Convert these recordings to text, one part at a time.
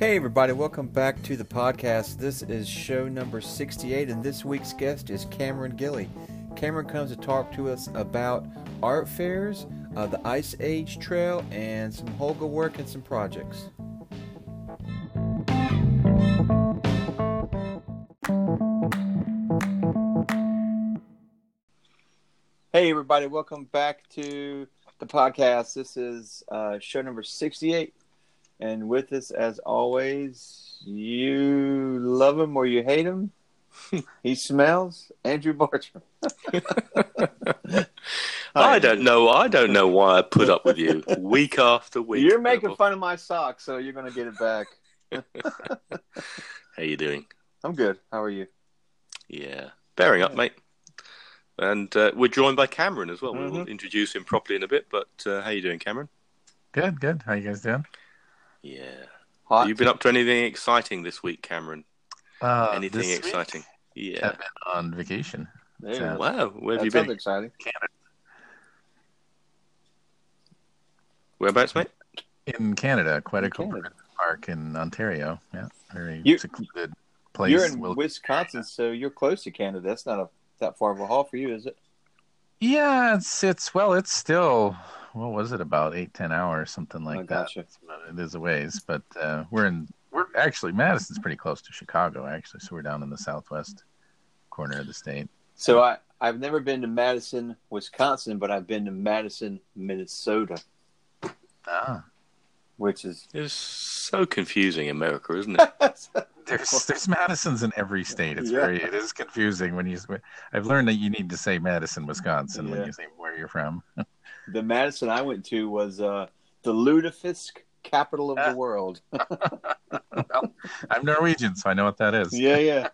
Hey, everybody, welcome back to the podcast. This is show number 68, and this week's guest is Cameron Gillie. Cameron comes to talk to us about art fairs, uh, the Ice Age Trail, and some Holga work and some projects. Hey, everybody, welcome back to the podcast. This is uh, show number 68. And with us, as always, you love him or you hate him. he smells. Andrew Bartram. I don't know. I don't know why I put up with you week after week. You're making fun of my socks, so you're going to get it back. How you doing? I'm good. How are you? Yeah, bearing up, mate. And uh, we're joined by Cameron as well. We'll Mhm. introduce him properly in a bit. But uh, how you doing, Cameron? Good, good. How you guys doing? Yeah. Hot. Have you been up to anything exciting this week, Cameron? Uh, anything this week, exciting? Yeah. I've been on vacation. There you Yeah. go. Wow. Where have That you been? exciting. Canada. Whereabouts, mate? In Canada, quite a In cool park in Ontario. Yeah, very You- secluded place. You're in We'll- Wisconsin, so you're close to Canada. That's not a that far of a haul for you, is it? yeah, it's it's well, it's still what was it about eight ten hours something like I that. gotcha. It is a ways, but uh, we're in we're actually Madison's pretty close to Chicago actually, so we're down in the southwest corner of the state. So I I've never been to Madison, Wisconsin, but I've been to Madison, Minnesota, Ah, which is It's so confusing, America, isn't it? there's there's Madisons in every state. It's Yeah. very it is confusing when you. I've learned that you need to say Madison, Wisconsin when you say where you're from. the Madison I went to was uh, the lutefisk capital of Ah. the world. well, I'm Norwegian, so I know what that is. yeah, yeah.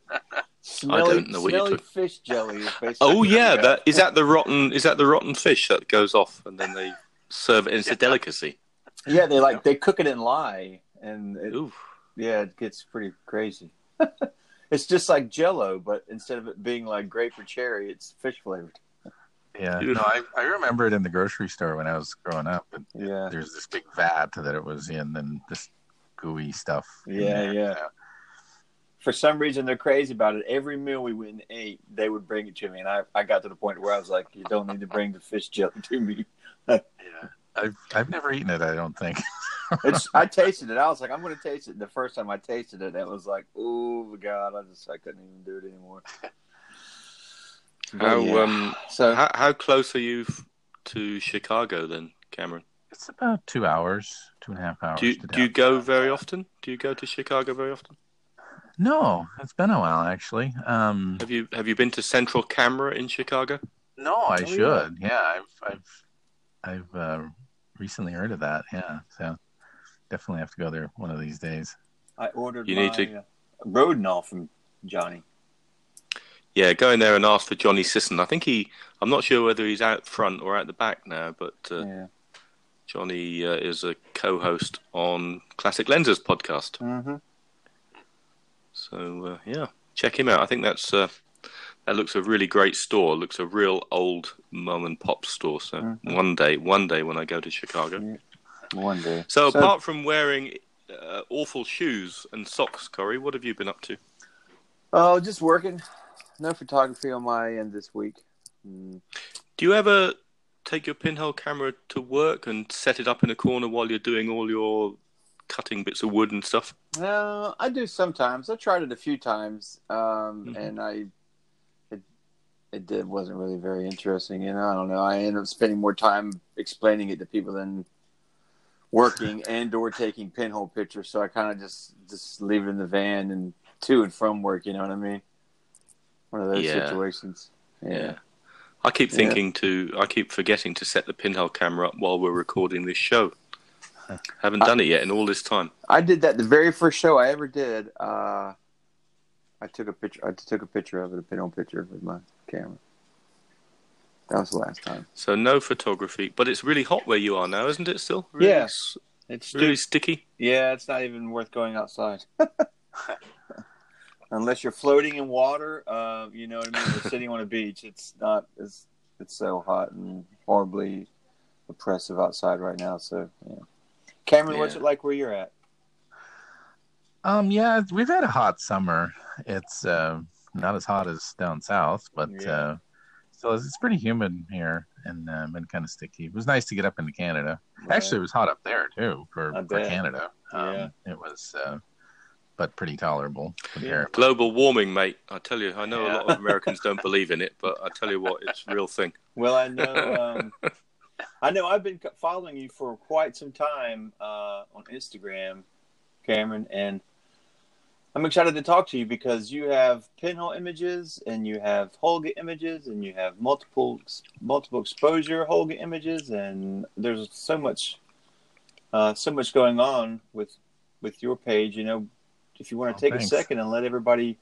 Smelly, don't know smelly talking- fish jelly is basically. Oh yeah, that is that the rotten is that the rotten fish that goes off and then they serve it. It's a delicacy. yeah. They like they cook it in lye, and it, Ooh. yeah, it gets pretty crazy. it's just like Jello, but instead of it being like grape or cherry, it's fish flavored. Yeah, no, Beautiful. I, I remember it in the grocery store when I was growing up. And Yeah. there's this big vat that it was in, and this gooey stuff. Yeah, there. yeah. For some reason, they're crazy about it. Every meal we went and ate, they would bring it to me, and I, I got to the point where I was like, "You don't need to bring the fish jelly to me." Yeah. I've I've never eaten it. I don't think. It's I tasted it. I was like, I'm going to taste it. The first time I tasted it, it was like, oh god, I just I couldn't even do it anymore. But How yeah. um so how, how close are you f- to Chicago then, Cameron? It's about two hours, two and a half hours. Do you, do you go very often? Do you go to Chicago very often? No, it's been a while actually. Um, Have you have you been to Central Camera in Chicago? no, I yeah. should. Yeah, I've I've I've uh, recently heard of that. Yeah, so definitely have to go there one of these days. I ordered You my need to- uh, Rodinal from Johnny. Yeah, go in there and ask for Johnny Sisson. I think he. I'm not sure whether he's out front or out the back now, but uh, yeah. Johnny uh, is a co-host on Classic Lenses podcast. hmm So uh, yeah, check him out. I think that's uh, that looks a really great store. looks a real old mum and pop store. So Mhm. one day, one day when I go to Chicago. One day. So, apart from wearing uh, awful shoes and socks, Corey, what have you been up to? oh, just working. No photography on my end this week. Mm. Do you ever take your pinhole camera to work and set it up in a corner while you're doing all your cutting bits of wood and stuff? No, I do sometimes. I tried it a few times, um, Mhm. and I it it did wasn't really very interesting. You know, I don't know. I ended up spending more time explaining it to people than working and or taking pinhole pictures. So I kind of just just leave it in the van and to and from work. You know what I mean? One of those Yeah. situations. Yeah. I keep Yeah. thinking to, I keep forgetting to set the pinhole camera up while we're recording this show. Haven't done it yet in all this time. I did that the very first show I ever did. Uh, I took a picture. I took a picture of it, a pinhole picture with my camera. That was the last time. So no photography, but it's really hot where you are now, isn't it? Still, really, Yeah. It's really sticky. yeah. It's not even worth going outside. Unless you're floating in water, uh, you know what I mean. Or sitting on a beach, it's not. It's it's so hot and horribly oppressive outside right now. So, yeah. Cameron, what's it like where you're at? Um, yeah, we've had a hot summer. It's uh, not as hot as down south, but Yeah. uh, still it's pretty humid here and uh, been kind of sticky. It was nice to get up into Canada. Actually, it was hot up there too for, for. Canada. Um, Yeah. It was, uh, but pretty tolerable compared. Global warming, mate. I tell you, I know a lot of Americans don't believe in it, but I tell you what, it's a real thing. Well, I know. Um, I know. I've been following you for quite some time uh, on Instagram, Cameron, and I'm excited to talk to you because you have pinhole images and you have Holga images and you have multiple multiple exposure Holga images, and there's so much, uh, so much going on with with your page. You know, if you want Oh, to take thanks. a second and let everybody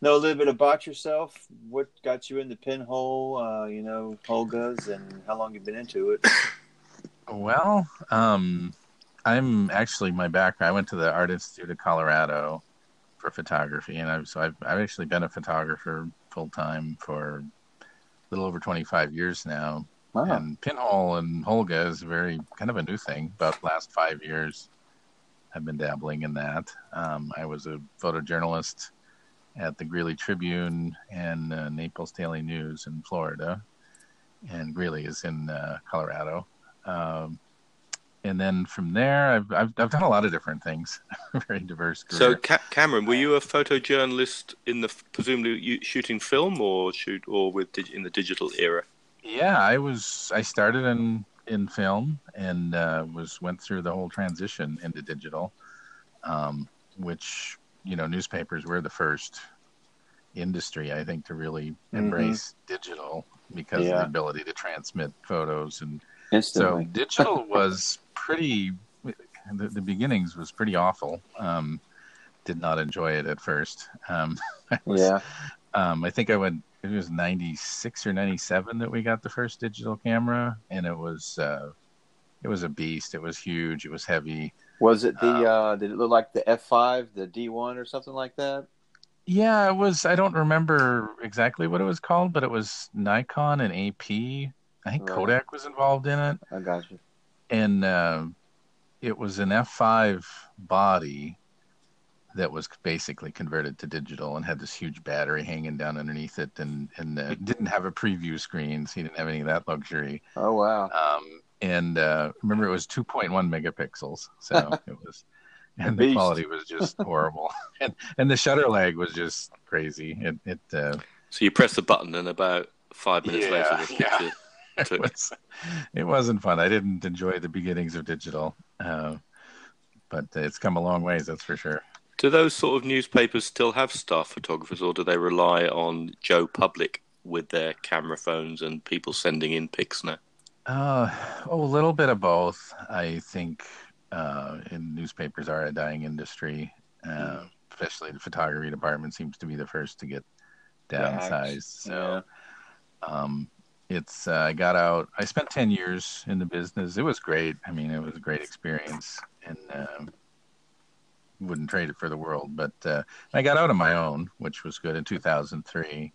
know a little bit about yourself. What got you into pinhole? Uh, you know, Holgas, and how long you've been into it? Well, um, I'm actually my background. I went to the Art Institute of Colorado for photography, and I've so I've, I've actually been a photographer full time for a little over 25 years now. Wow. And pinhole and Holga is very kind of a new thing. About the last five years, I've been dabbling in that. Um, I was a photojournalist at the Greeley Tribune and uh, Naples Daily News in Florida, and Greeley is in uh, Colorado. Um, and then from there, I've, I've I've done a lot of different things. very diverse career. So, Ca- Cameron, were you a photojournalist in the presumably you, shooting film or shoot or with in the digital era? Yeah, I was. I started in in film and uh, was went through the whole transition into digital, um, which you know newspapers were the first industry I think to really embrace digital because of the ability to transmit photos and Instantly. so digital was pretty. The, the beginnings was pretty awful. Um, did not enjoy it at first. Um, I was, yeah. um, I think I went. It was ninety six or ninety seven that we got the first digital camera, and it was uh, it was a beast. It was huge. It was heavy. Was it the? Um, uh, did it look like the F five, the D one, or something like that? Yeah, it was. I don't remember exactly what it was called, but it was Nikon and AP. I think Right. Kodak was involved in it, I got you. and uh, it was an F five body that was basically converted to digital and had this huge battery hanging down underneath it, and and uh, didn't have a preview screen, so he didn't have any of that luxury. Oh wow. um, and uh, remember it was 2.1 megapixels so it was and the quality was just horrible and and the shutter lag was just crazy it it uh, So you press the button, and about five minutes Yeah, later, the yeah. picture it took. was it wasn't fun i didn't enjoy the beginnings of digital uh, but it's come a long ways that's for sure Do those sort of newspapers still have staff photographers, or do they rely on Joe Public with their camera phones and people sending in pics now? Uh, oh, a little bit of both. I think uh, in newspapers are a dying industry. Uh, Especially the photography department seems to be the first to get downsized. So um, it's uh, I got out. I spent ten years in the business. It was great. I mean, it was a great experience, and um wouldn't trade it for the world. But uh, I got out on my own, which was good. In 2003,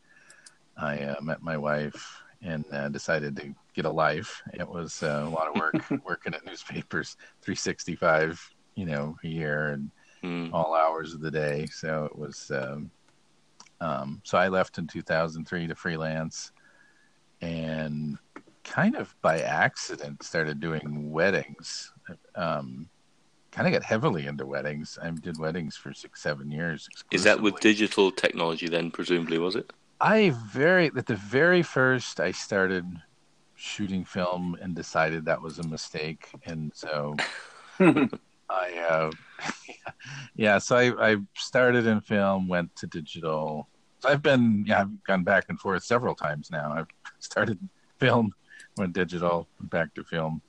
I uh, met my wife and uh, decided to get a life. It was uh, a lot of work working at newspapers, 365, you know, a year and Hmm. all hours of the day. So it was. Um, um, so I left in 2003 to freelance, and kind of by accident started doing weddings. Um, kind of got heavily into weddings. I did weddings for six, seven years. Is that with digital technology then, presumably, was it? I very at the very first I started shooting film and decided that was a mistake, and so I uh, yeah, so I, I started in film, went to digital. So I've been yeah, I've gone back and forth several times now. I've started film, went digital, went back to film,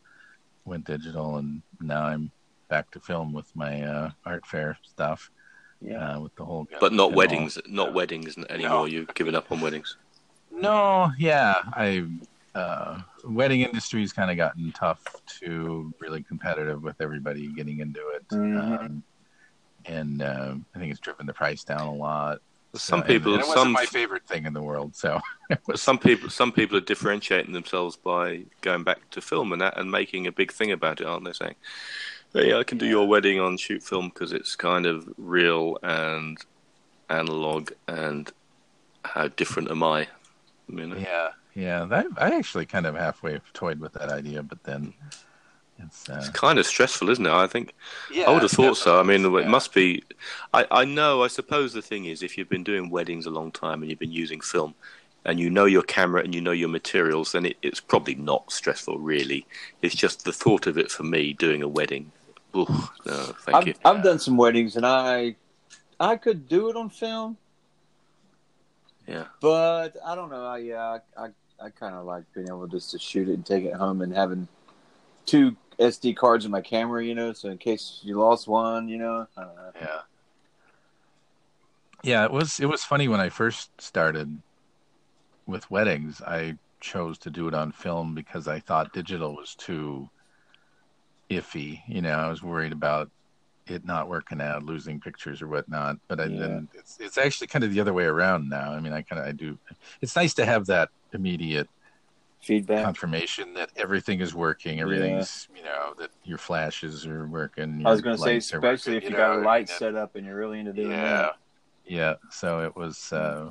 went digital, and now I'm back to film with my uh, art fair stuff yeah. uh, with the whole. But not pinhole. weddings, not weddings anymore. You've given up on weddings. No, yeah, I uh, wedding industry's kind of gotten tough to really competitive with everybody getting into it, Mhm. um, and uh, I think it's driven the price down a lot. Some Uh, people, and it wasn't some my favorite thing in the world, so was some people, some people are differentiating themselves by going back to film and that, and making a big thing about it, aren't they? Saying, Yeah, I can do your wedding on shoot film because it's kind of real and analog, and how different am I? You know? Yeah, yeah. That, I actually kind of halfway toyed with that idea, but then it's, uh, It's kind of stressful, isn't it? I think. yeah, I would have thought so. I mean, it must be. I, I know. I suppose the thing is, if you've been doing weddings a long time and you've been using film, and you know your camera and you know your materials, then it, it's probably not stressful. Really, it's just the thought of it for me doing a wedding. Ooh, no, thank I've, you. I've done some weddings and I I could do it on film, Yeah, but I don't know. I, yeah, I I, I kind of like being able just to shoot it and take it home and having two SD cards in my camera, you know, so in case you lost one, you know. I don't know. Yeah. Yeah, it was it was funny when I first started with weddings. I chose to do it on film because I thought digital was too iffy. You know, I was worried about it not working out, losing pictures or whatnot. But I, Yeah. then it's it's actually kind of the other way around now. I mean, I kind of I do. It's nice to have that immediate Feedback. confirmation that everything is working. Everything's you know that your flashes are working. I was going to say, especially working, if you got a light and- set up and you're really into doing yeah that. yeah so it was uh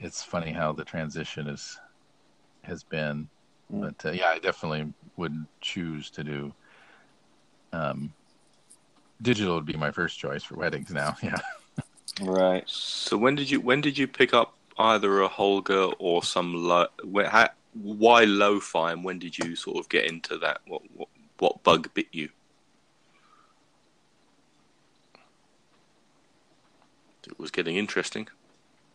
it's funny how the transition is has been. But uh, yeah i definitely would choose to do um digital would be my first choice for weddings now yeah Right. So when did you when did you pick up either a Holga or some lo- how, why lo-fi and when did you sort of get into that? What what, what bug bit you? It was getting interesting.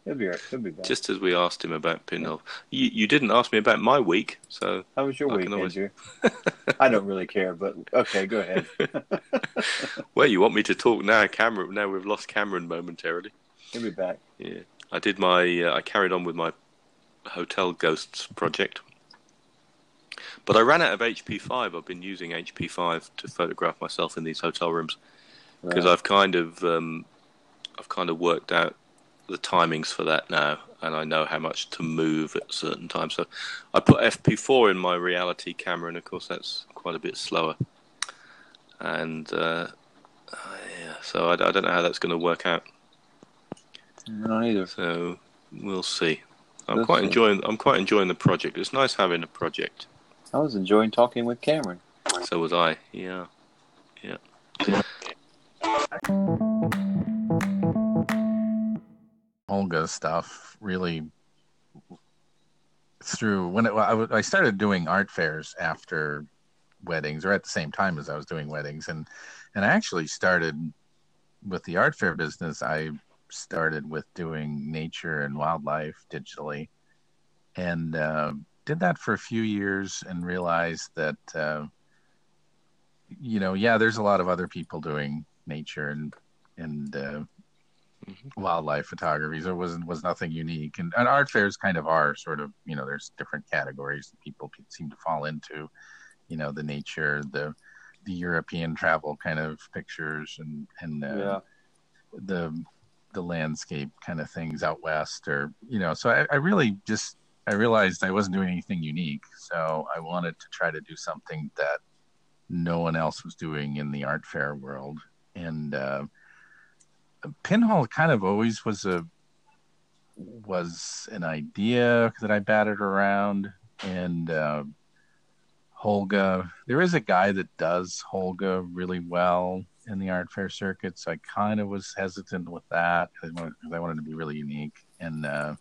He'll be right. He'll be back. Just as we asked him about Pinhole, you, you didn't ask me about my week, so How was your I week, always- Andrew? I don't really care, but okay, go ahead. well, you want me to talk now? Cameron, now we've lost Cameron momentarily. He'll be back. Yeah, I did my. Uh, I carried on with my hotel ghosts project, but I ran out of HP five. I've been using HP five to photograph myself in these hotel rooms because Right. I've kind of, um, I've kind of worked out the timings for that now, and I know how much to move at certain times. So I put FP four in my reality camera, and of course that's quite a bit slower. And uh, yeah, so I, I don't know how that's going to work out. Not either. So we'll see. I'm We'll quite see. enjoying. I'm quite enjoying the project. It's nice having a project. I was enjoying talking with Cameron. So was I. Yeah. Yeah. Olga stuff really through when it, I, started doing art fairs after weddings or at the same time as I was doing weddings. And and I actually started with the art fair business. I started with doing nature and wildlife digitally and uh, did that for a few years and realized that uh, you know yeah there's a lot of other people doing nature and and uh, wildlife photography. There was was nothing unique, and, and art fairs kind of are sort of you know there's different categories that people seem to fall into, you know the nature, the the European travel kind of pictures, and and uh, Yeah. the the landscape kind of things out west, or you know. So I, I really just I realized I wasn't doing anything unique, so I wanted to try to do something that no one else was doing in the art fair world, and. Uh, pinhole kind of always was a was an idea that I batted around, and uh, Holga. There is a guy that does Holga really well in the art fair circuit, so I kind of was hesitant with that because I I wanted to be really unique. And uh,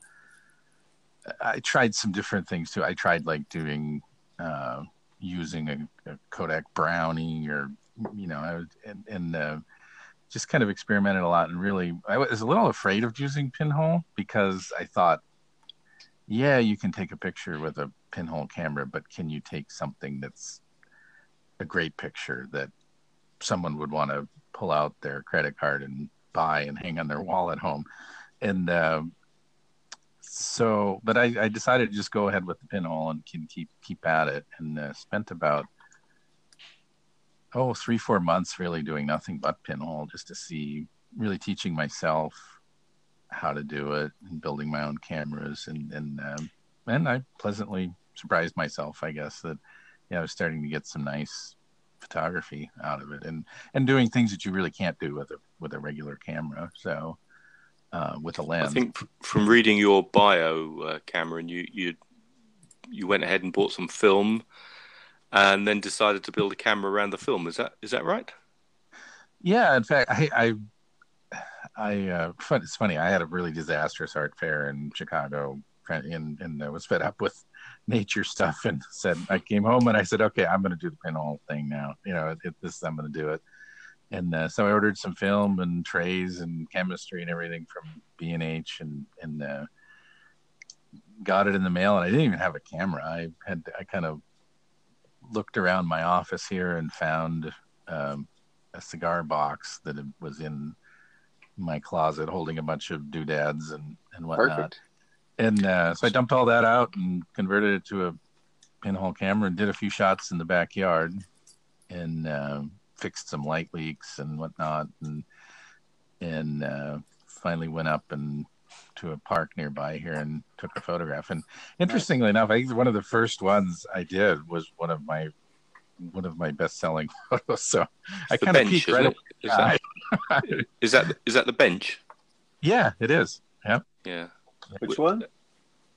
I tried some different things too. I tried like doing uh, using a, a Kodak Brownie, or you know, I was, and, and uh, just kind of experimented a lot and really I was a little afraid of using pinhole because I thought yeah you can take a picture with a pinhole camera but can you take something that's a great picture that someone would want to pull out their credit card and buy and hang on their wall at home? And uh, so but I, I decided to just go ahead with the pinhole and can keep keep at it and uh, spent about oh three four months really doing nothing but pinhole just to see really teaching myself how to do it and building my own cameras and and um, and I pleasantly surprised myself I guess that yeah I was starting to get some nice photography out of it, and and doing things that you really can't do with a with a regular camera. So uh, with a lens. I think from reading your bio, uh, Cameron, you you you went ahead and bought some film, and then decided to build a camera around the film. Is that is that right? Yeah, in fact, I I, I uh, it's funny. I had a really disastrous art fair in Chicago, and and I was fed up with nature stuff, and said I came home and I said, okay, I'm going to do the pinhole thing now. You know, it, this I'm going to do it. And uh, so I ordered some film and trays and chemistry and everything from B and H, and and uh, got it in the mail. And I didn't even have a camera. I had I kind of looked around my office here and found um, a cigar box that was in my closet holding a bunch of doodads and, and whatnot. Perfect. And uh, so I dumped all that out and converted it to a pinhole camera and did a few shots in the backyard and uh, fixed some light leaks and whatnot. And, and uh, finally went up and to a park nearby here and took a photograph. And interestingly enough, I think one of the first ones I did was one of my one of my best selling photos. So I kind of peeked right is, that, is that is that the bench? Yeah, it is. Yeah. Yeah. Which one?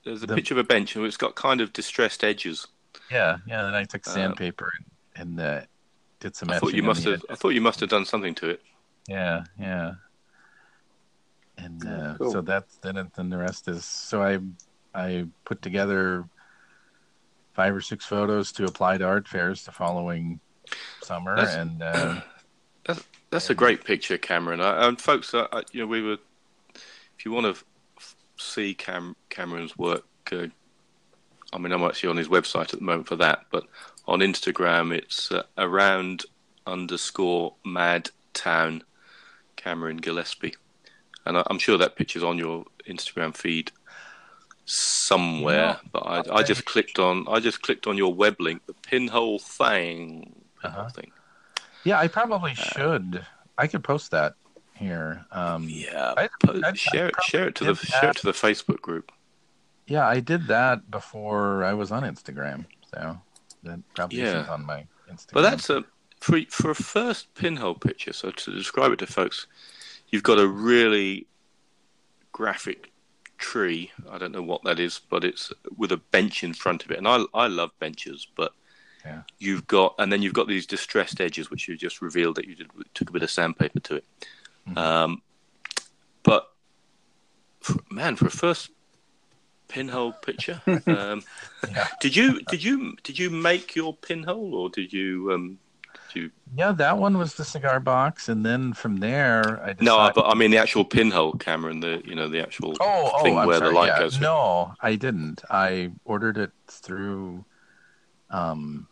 There's a the, picture of a bench and it's got kind of distressed edges. Yeah, yeah. And I took uh, sandpaper um, and, and uh, did some. I thought you must have. I thought you must have done something to it. Yeah, yeah. And uh, cool. so that's then. Then the rest is. So I I put together five or six photos to apply to art fairs the following summer, that's, and uh, that's, that's and, a great picture, Cameron. I, and folks, I, you know, we were. If you want to f- see Cam, Cameron's work, uh, I mean, I'm actually on his website at the moment for that, but on Instagram, it's uh, around underscore mad town Cameron Gillespie, and I, am sure that picture's on your Instagram feed somewhere, but I, I, just clicked on I just clicked on your web link, the pinhole thing, pinhole uh-huh. thing. Yeah, I probably uh, should. I could post that here. Um, yeah, I, I, share it. Share it to the that. share it to the Facebook group. Yeah, I did that before I was on Instagram, so that probably yeah. isn't on my Instagram. But that's a for for a first pinhole picture. So to describe it to folks, you've got a really graphic tree. I don't know what that is, but it's with a bench in front of it. And I I love benches, but yeah. you've got and then you've got these distressed edges, which you just revealed that you did took a bit of sandpaper to it. Mm-hmm. Um, but for, man, for a first pinhole picture, um, yeah. did you did you did you make your pinhole or did you um, Yeah, that one was the cigar box, and then from there, I decided... no, but I mean the actual pinhole camera and the you know the actual oh, thing oh, where sorry, the light yeah. goes. No, I didn't. I ordered it through um,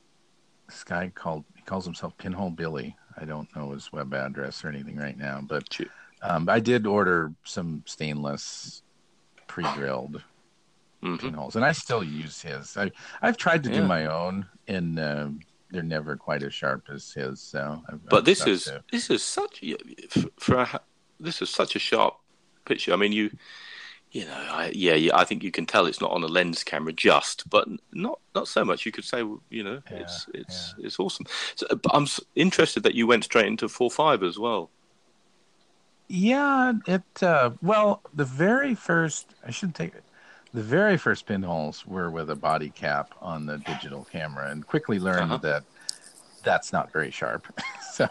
this guy called he calls himself Pinhole Billy. I don't know his web address or anything right now, but um, I did order some stainless pre-drilled mm-hmm. pinholes, and I still use his. I I've tried to yeah. do my own in. Uh, they're never quite as sharp as his. So, I've, but I've this is to... this is such for a, this is such a sharp picture. I mean, you you know, I, yeah, I think you can tell it's not on a lens camera just, but not not so much. You could say, you know, yeah, it's it's yeah. it's awesome. So, I'm interested that you went straight into four five as well. Yeah, it uh, well, the very first I should take it the very first pinholes were with a body cap on the digital camera, and quickly learned uh-huh. that that's not very sharp. so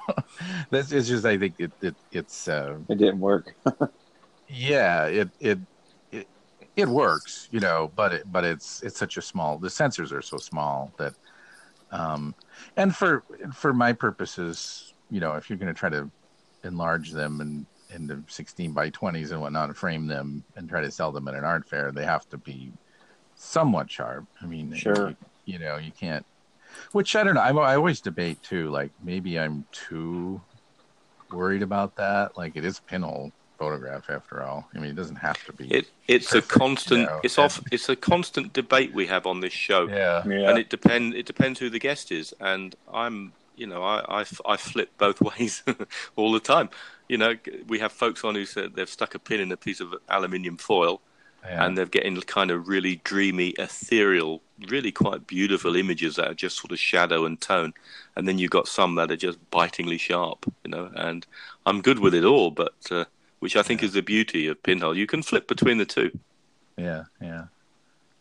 this is just, I think it, it it's uh, it didn't work. yeah, it it it it works, you know, but it but it's it's such a small. The sensors are so small that, um, and for for my purposes, you know, if you're going to try to enlarge them and into 16 by 20s and whatnot and frame them and try to sell them at an art fair, they have to be somewhat sharp. I mean, sure. You, you know, you can't. Which I don't know. I, I always debate too. Like maybe I'm too worried about that. Like it is pinhole photograph after all. I mean, it doesn't have to be. It, it's perfect, a constant. You know? It's off. It's a constant debate we have on this show. Yeah. yeah. And it depend. It depends who the guest is. And I'm. You know, I I, I flip both ways all the time you know, we have folks on who said they've stuck a pin in a piece of aluminium foil, yeah. and they're getting kind of really dreamy, ethereal, really quite beautiful images that are just sort of shadow and tone. And then you've got some that are just bitingly sharp, you know. And I'm good with it all, but uh, which I think yeah. is the beauty of Pinhole. You can flip between the two. Yeah, yeah.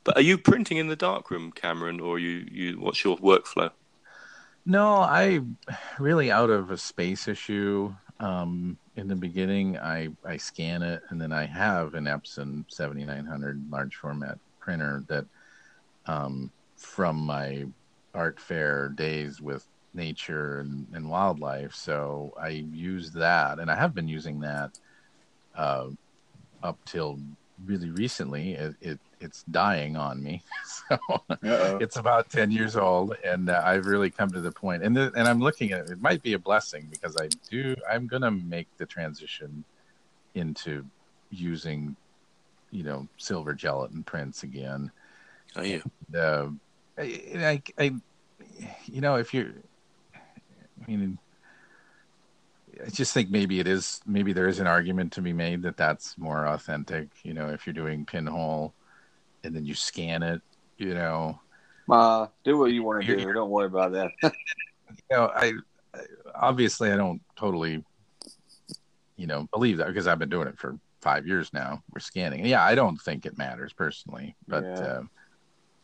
But are you printing in the darkroom, Cameron, or you, you what's your workflow? No, I really out of a space issue. Um, in the beginning, I I scan it, and then I have an Epson 7900 large format printer that, um, from my art fair days with nature and, and wildlife. So I use that, and I have been using that uh, up till really recently. It, it it's dying on me. So Uh-oh. it's about 10 years old and uh, I've really come to the point and the, and I'm looking at it, it might be a blessing because I do I'm going to make the transition into using you know silver gelatin prints again. Are you? And, uh, I, I, I you know if you're I mean I just think maybe it is maybe there is an argument to be made that that's more authentic. You know, if you're doing pinhole and then you scan it, you know. Uh, do what you want to do. Don't worry about that. you know, I obviously I don't totally, you know, believe that because I've been doing it for five years now. We're scanning. Yeah, I don't think it matters personally, but yeah.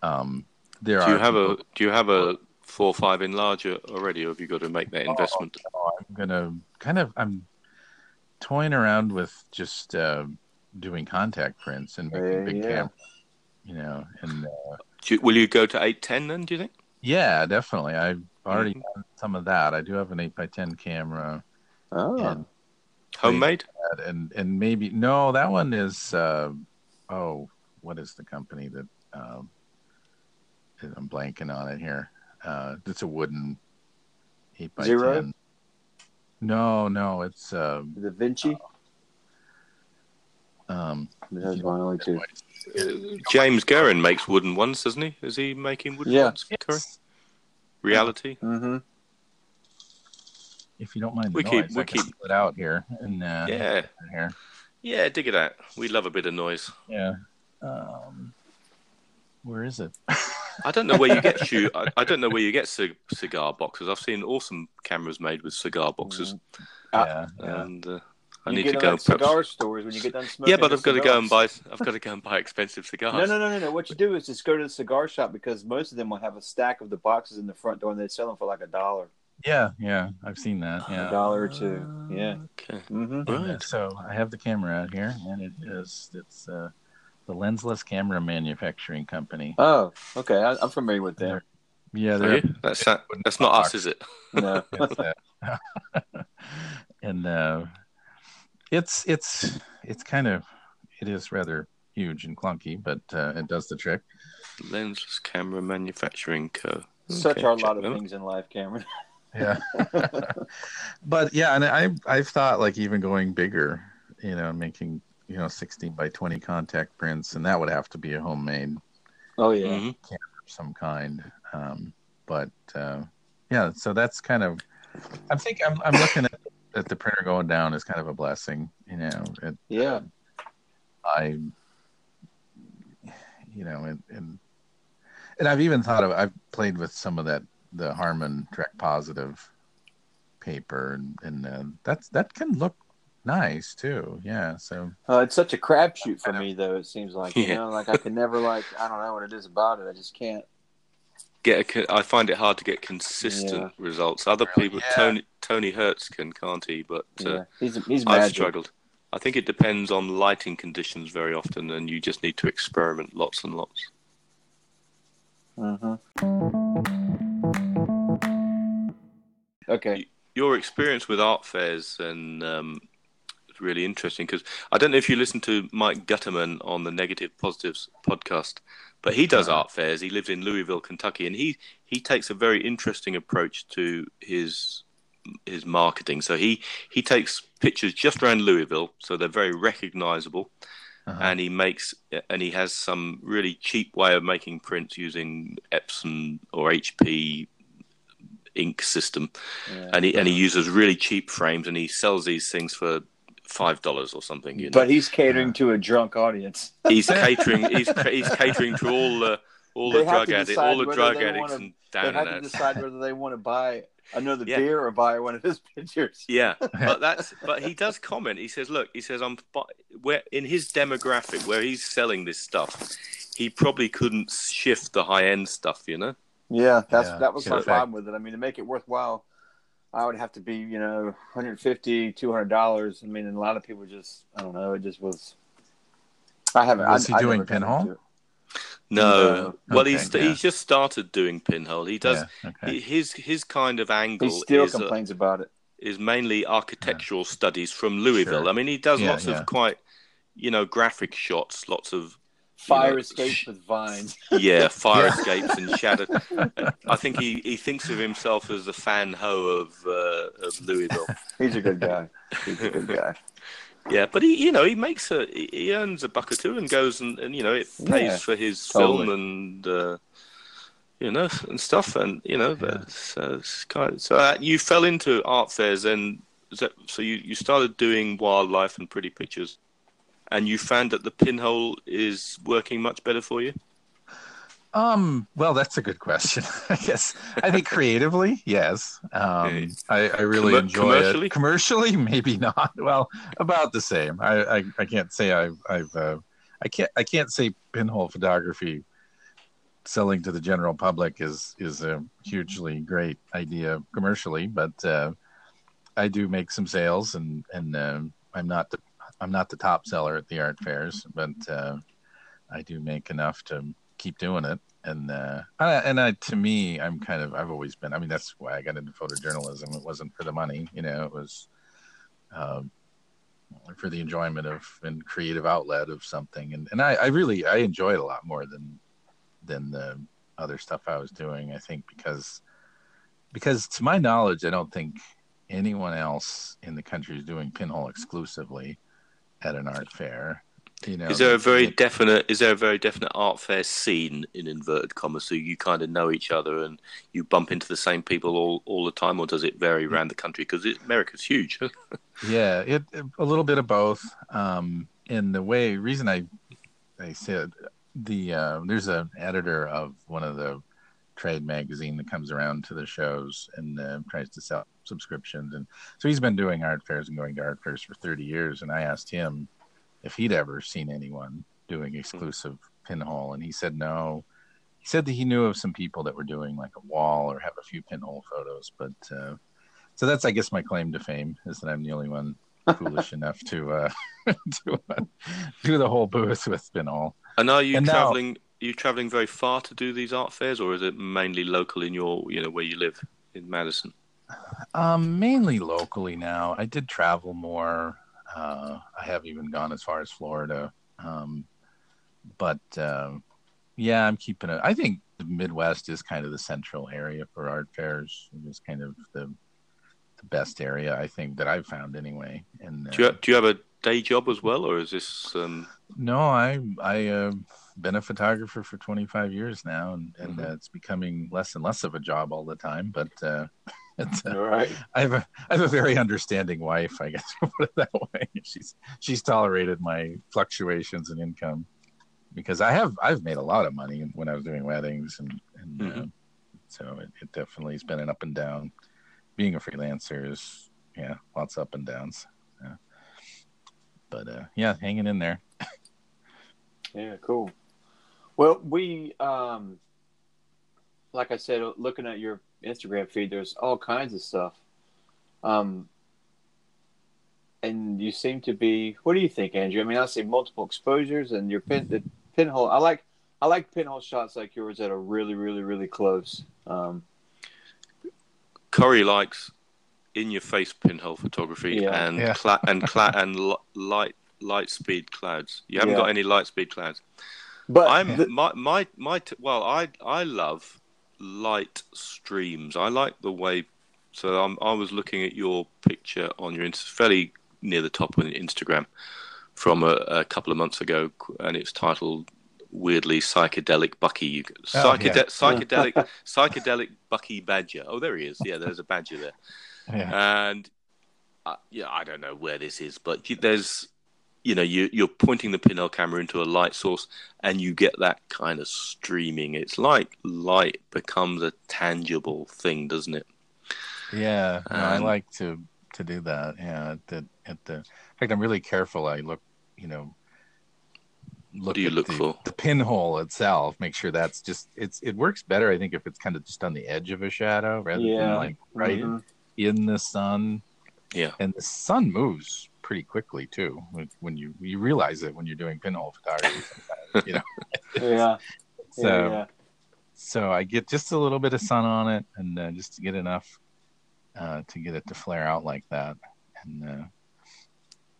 uh, um, there do are. You have people... a do you have a four or five enlarger already, or have you got to make that oh, investment? Oh, I'm gonna kind of I'm toying around with just uh, doing contact prints and making big yeah. cameras you know, and uh, you, will you go to eight ten then? Do you think? Yeah, definitely. I've already mm-hmm. done some of that. I do have an eight by ten camera. Oh, homemade. And and maybe no, that one is. Uh, oh, what is the company that? Um, I'm blanking on it here. Uh, it's a wooden eight by Zero? ten. No, no, it's uh, the Vinci. Uh, um, there's one only two. James Guerin makes wooden ones, doesn't he? Is he making wooden yeah. ones? Yes. Reality. Mm-hmm. If you don't mind, we noise, keep we keep it out here and uh, yeah, here. Yeah, dig it out. We love a bit of noise. Yeah. Um, where is it? I don't know where you get shoe. I, I, don't know where you get c- cigar boxes. I've seen awesome cameras made with cigar boxes. Mm. Yeah, and uh, I you need to go. Like cigar stores when you get done smoking. Yeah, but I've got to go and buy. I've got to go and buy expensive cigars. No, no, no, no, no. What you do is just go to the cigar shop because most of them will have a stack of the boxes in the front door and they sell them for like a dollar. Yeah, yeah, I've seen that. Yeah, a dollar or two. Yeah. Okay. Mm-hmm. Right. so I have the camera out here, and it is it's uh, the Lensless Camera Manufacturing Company. Oh, okay. I, am familiar with them. Yeah, they're, that's not, that's not us, is it? No. and uh, it's it's it's kind of it is rather huge and clunky, but uh, it does the trick. Lensless Camera Manufacturing Co. Such are a lot of things in life, Cameron. yeah, but yeah, and I I've thought like even going bigger, you know, making you know 16 by 20 contact prints, and that would have to be a homemade. Oh yeah, mm-hmm. camera of some kind. Um, but uh, yeah, so that's kind of. I think I'm I'm looking at that the printer going down is kind of a blessing. You know. It, yeah. I. You know, and, and and I've even thought of I've played with some of that the Harman direct positive paper and and uh, that's that can look nice too. Yeah. So uh, it's such a crapshoot for me though. It seems like you yeah. know, like I can never like I don't know what it is about it. I just can't get. A, I find it hard to get consistent yeah. results. Other people, yeah. Tony Tony Hertz can, can't he? But uh, he's he's I've struggled. I think it depends on lighting conditions very often, and you just need to experiment lots and lots. Mm-hmm. Okay. Your experience with art fairs and um, really interesting because I don't know if you listen to Mike Gutterman on the Negative Positives podcast, but he does art fairs. He lives in Louisville, Kentucky, and he he takes a very interesting approach to his his marketing. So he he takes pictures just around Louisville, so they're very recognizable. Uh-huh. And he makes, and he has some really cheap way of making prints using Epson or HP ink system, yeah. and he and he uses really cheap frames, and he sells these things for five dollars or something. You know? But he's catering to a drunk audience. he's catering. He's he's catering to all the all They the drug addicts, all the drug addicts wanna- and They have and to decide whether they want to buy another Yeah. beer or buy one of his pictures. Yeah, but that's but he does comment. He says, "Look, he says I'm bu- where in his demographic where he's selling this stuff, he probably couldn't shift the high end stuff, you know." Yeah, that's Yeah. that was In my problem with it. I mean, to make it worthwhile, I would have to be, you know, 150 200 dollars. I mean, and a lot of people just, I don't know, it just was. I haven't. Was I, he I doing never Pinhole? No, No. well, Okay, he's yeah. he's just started doing pinhole. He does Yeah, okay. he- his his kind of angle He still is uh, complains about it. is mainly architectural studies from Louisville. Sure. I mean, he does Yeah, lots yeah. of quite you know graphic shots, lots of Fire know, escapes with vines. yeah fire escapes and shadow. I think he, he thinks of himself as the Fan Ho of uh, of Louisville. He's a good guy. He's a good guy. Yeah, but he, you know, he makes a, he- he earns a buck or two and goes and, and you know, it pays Yeah, for his totally. film and, uh, you know, and stuff. And, you know, Yeah. but so, it's kind of, so uh, you fell into art fairs and that, so you, you started doing wildlife and pretty pictures and you found that the pinhole is working much better for you. Um, well, that's a good question. I guess I think creatively, yes. Um, I, I really Commer- enjoy commercially? it. Commercially, maybe not. Well, about the same. I, I, I can't say I've, I've, uh, I can't, I can't say pinhole photography selling to the general public is is a hugely great idea commercially, but uh, I do make some sales, and and um I'm not the I'm not the top seller at the art fairs, but uh, I do make enough to keep doing it. And uh, I, and I, to me, I'm kind of I've always been. I mean, that's why I got into photojournalism. It wasn't for the money, you know. It was um, for the enjoyment of and creative outlet of something. And and I, I really I enjoy it a lot more than than the other stuff I was doing. I think because because to my knowledge, I don't think anyone else in the country is doing pinhole exclusively at an art fair. You know, Is there a very it- definite? Is there a very definite art fair scene in inverted commas, so you kind of know each other and you bump into the same people all, all the time, or does it vary around the country? Because America's huge. Yeah, it a little bit of both. Um, and the way reason I I said the uh, there's an editor of one of the trade magazine that comes around to the shows and uh, tries to sell subscriptions, and so he's been doing art fairs and going to art fairs for 30 years. And I asked him if he'd ever seen anyone doing exclusive pinhole, and he said no. He said that he knew of some people that were doing like a wall or have a few pinhole photos, but uh, so that's I guess my claim to fame is that I'm the only one foolish enough to uh, to uh, do the whole booth with pinhole. And are you And traveling? Are you traveling very far to do these art fairs, or is it mainly local in your, you know, where you live in Madison? Um, mainly locally now. I did travel more. Uh, I have even gone as far as Florida. Um, but um, yeah, I'm keeping it. I think the Midwest is kind of the central area for art fairs. It is kind of the the best area I think that I've found anyway. And uh, Do you do you have a day job as well, or is this? Um, No, I I uh, been a photographer for 25 years now, and and Mhm. uh, it's becoming less and less of a job all the time. But uh, it's, uh, All right. I have a I have a very understanding wife, I guess we'll put it that way. She's she's tolerated my fluctuations in income because I have I've made a lot of money when I was doing weddings, and and uh, Mhm. so it, it definitely has been an up and down. Being a freelancer is yeah, lots of up and downs. Yeah. But uh, yeah, hanging in there. Yeah, cool. Well, we, um, like I said, looking at your Instagram feed, there's all kinds of stuff. Um, and you seem to be. What do you think, Andrew? I mean, I see multiple exposures, and your pin, the pinhole. I like, I like pinhole shots like yours that are really, really, really close. Um, Corey likes in your face pinhole photography Yeah. and Yeah. cla- and cla- and li- light light speed clouds. You haven't Yeah. got any light speed clouds. but I'm the- my my my t- well, I I love light streams. I like the way. So I'm, I was looking at your picture on your fairly near the top on Instagram from a, a couple of months ago, and it's titled weirdly psychedelic Bucky. You, Oh, psychede- yeah. psychedelic psychedelic Bucky Badger. Oh, there he is. Yeah, there's a badger there Yeah. and uh, yeah, I don't know where this is, but there's, you know, you, you're pointing the pinhole camera into a light source, and you get that kind of streaming. It's like light becomes a tangible thing, doesn't it? Yeah, no, I Um, like to to do that. Yeah, at the at the. In fact, I'm really careful. I look, you know, look do you at look the, for? the pinhole itself. Make sure that's just it's. It works better, I think, if it's kind of just on the edge of a shadow rather than like right Mhm. in the sun. Yeah. and the sun moves pretty quickly too. When- When you you realize it when you're doing pinhole photography, you know. Yeah. So yeah, yeah. so I get just a little bit of sun on it, and uh, just to get enough uh, to get it to flare out like that. And uh,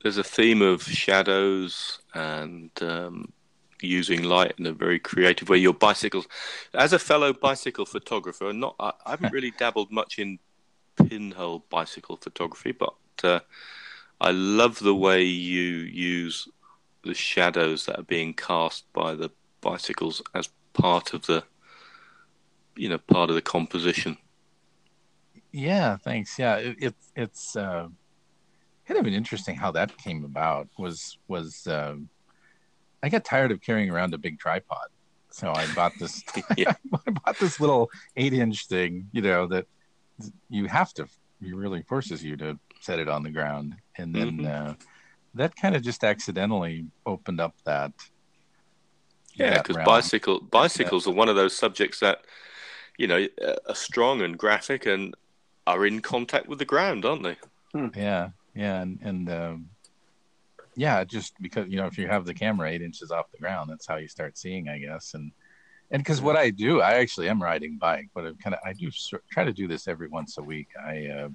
There's a theme of shadows and um, using light in a very creative way. Your bicycles, as a fellow bicycle photographer, not I, I haven't really dabbled much in pinhole bicycle photography, but uh, I love the way you use the shadows that are being cast by the bicycles as part of the, you know, part of the composition. yeah, thanks. Yeah, it, it it's uh, kind of an interesting how that came about. Was was um I got tired of carrying around a big tripod, so I bought this. Yeah. I bought this little eight-inch thing, you know, that you have to. It really forces you to set it on the ground, and then Mhm. uh, that kind of just accidentally opened up that. Yeah, because bicycle bicycles are one of those subjects that you know uh, are strong and graphic and are in contact with the ground, aren't they? Yeah, yeah, and and um, yeah, just because you know if you have the camera eight inches off the ground, that's how you start seeing, I guess, and and because what I do, I actually am riding bike, but I kind of I do try to do this every once a week. I uh,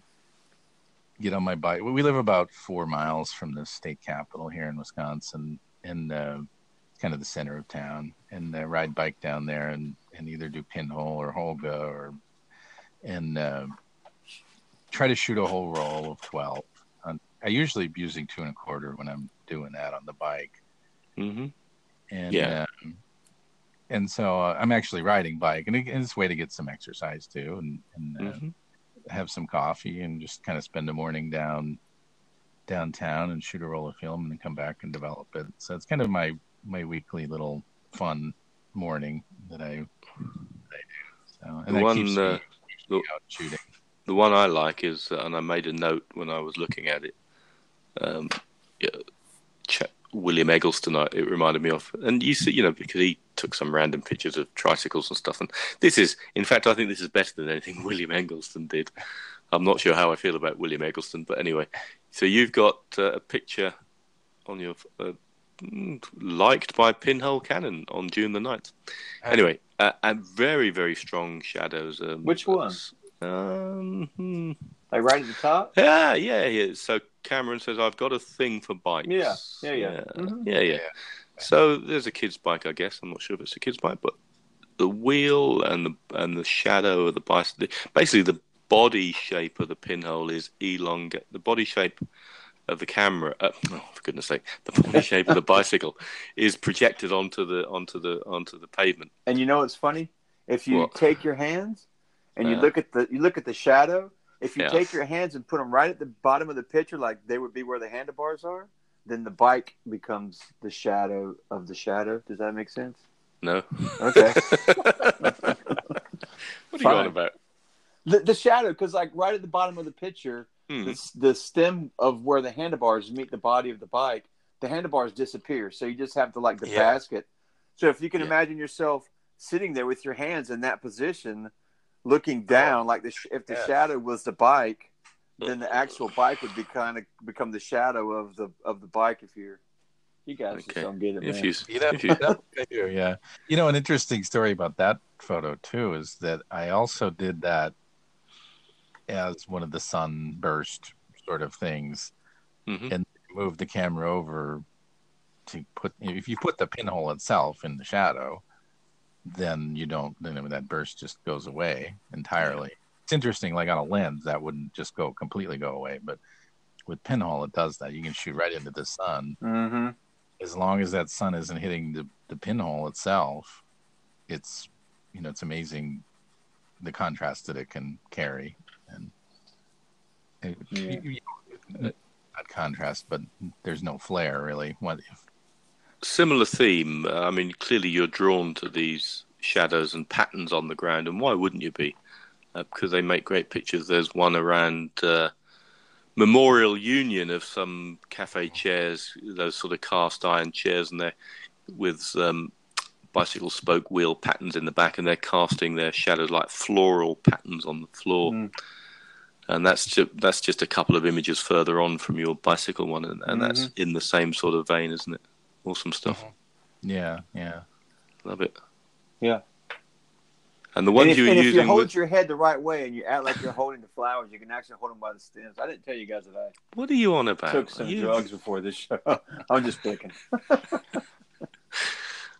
get on my bike. We live about four miles from the state capital here in Wisconsin, in uh, kind of the center of town, and uh, ride bike down there and and either do pinhole or holga or and. Uh, try to shoot a whole roll of 12 on, i usually using two and a quarter when i'm doing that on the bike hmm and Yeah. um, and so uh, i'm actually riding bike and, it, and it's a way to get some exercise too and, and uh, hmm have some coffee and just kind of spend the morning down downtown and shoot a roll of film and then come back and develop it. So it's kind of my my weekly little fun morning that i, that I do. So and The one, keeps me, uh, keeps me the- out shooting. The one I like is, uh, and I made a note when I was looking at it. Um, yeah, Ch- William Eggleston, it reminded me of, and you see, you know, because he took some random pictures of tricycles and stuff. And this is, in fact, I think this is better than anything William Eggleston did. I'm not sure how I feel about William Eggleston, but anyway. So you've got uh, a picture on your uh, liked by Pinhole Cannon on June the 9th. Anyway, uh, and very very strong shadows. Um, Which one? Um, hmm. Like right at the top. yeah, yeah, yeah. So Cameron says, "I've got a thing for bikes." Yeah, yeah, yeah. yeah, Mhm. yeah, yeah. So there's a kid's bike, I guess. I'm not sure if it's a kid's bike, but the wheel and the and the shadow of the bicycle, basically the body shape of the pinhole is elongate. The body shape of the camera, uh, oh, for goodness sake, the body shape of the bicycle is projected onto the onto the onto the pavement. And you know what's funny? If you What? take your hands and you Uh. look at the you look at the shadow, if you take your hands and put them right at the bottom of the picture, like they would be where the handlebars are, then the bike becomes the shadow of the shadow. Does that make sense? No. Okay. what are you Fine. on about? the, the shadow, because like right at the bottom of the picture, Hmm. the, the stem of where the handlebars meet the body of the bike, the handlebars disappear. So you just have to like the Yeah. basket. So if you can Yeah. imagine yourself sitting there with your hands in that position, looking down, like the if the Yeah. shadow was the bike, then the actual bike would be kind of become the shadow of the of the bike. If you're, you guys just Okay. don't get it, If man. you, You know, if you, do, yeah. You know, an interesting story about that photo too is that I also did that as one of the sunburst sort of things. Mhm. Move the camera over to put. If you put the pinhole itself in the shadow, then you don't. Then that burst just goes away entirely. It's interesting. Like on a lens, that wouldn't just go completely go away, but with pinhole, it does that. You can shoot right into the sun Mm-hmm. as long as that sun isn't hitting the, the pinhole itself, it's you know it's amazing the contrast that it can carry and it, Yeah. you- you- that contrast, but there's no flare really. What Similar theme. I mean, clearly you're drawn to these shadows and patterns on the ground, and why wouldn't you be? Uh, because they make great pictures. There's one around uh, Memorial Union of some cafe chairs, those sort of cast iron chairs, and they're with um, bicycle spoke wheel patterns in the back, and they're casting their shadows like floral patterns on the floor. Mm. And that's just, that's just a couple of images further on from your bicycle one, and, and mm-hmm. that's in the same sort of vein, isn't it? Awesome stuff. Mm-hmm. Yeah, yeah, love it. Yeah. And the ones and if, you and using if you hold with... your head the right way and you act like you're holding the flowers, you can actually hold them by the stems. I didn't tell you guys that I. What are you on about? Took some you... drugs before this show. I'm just picking.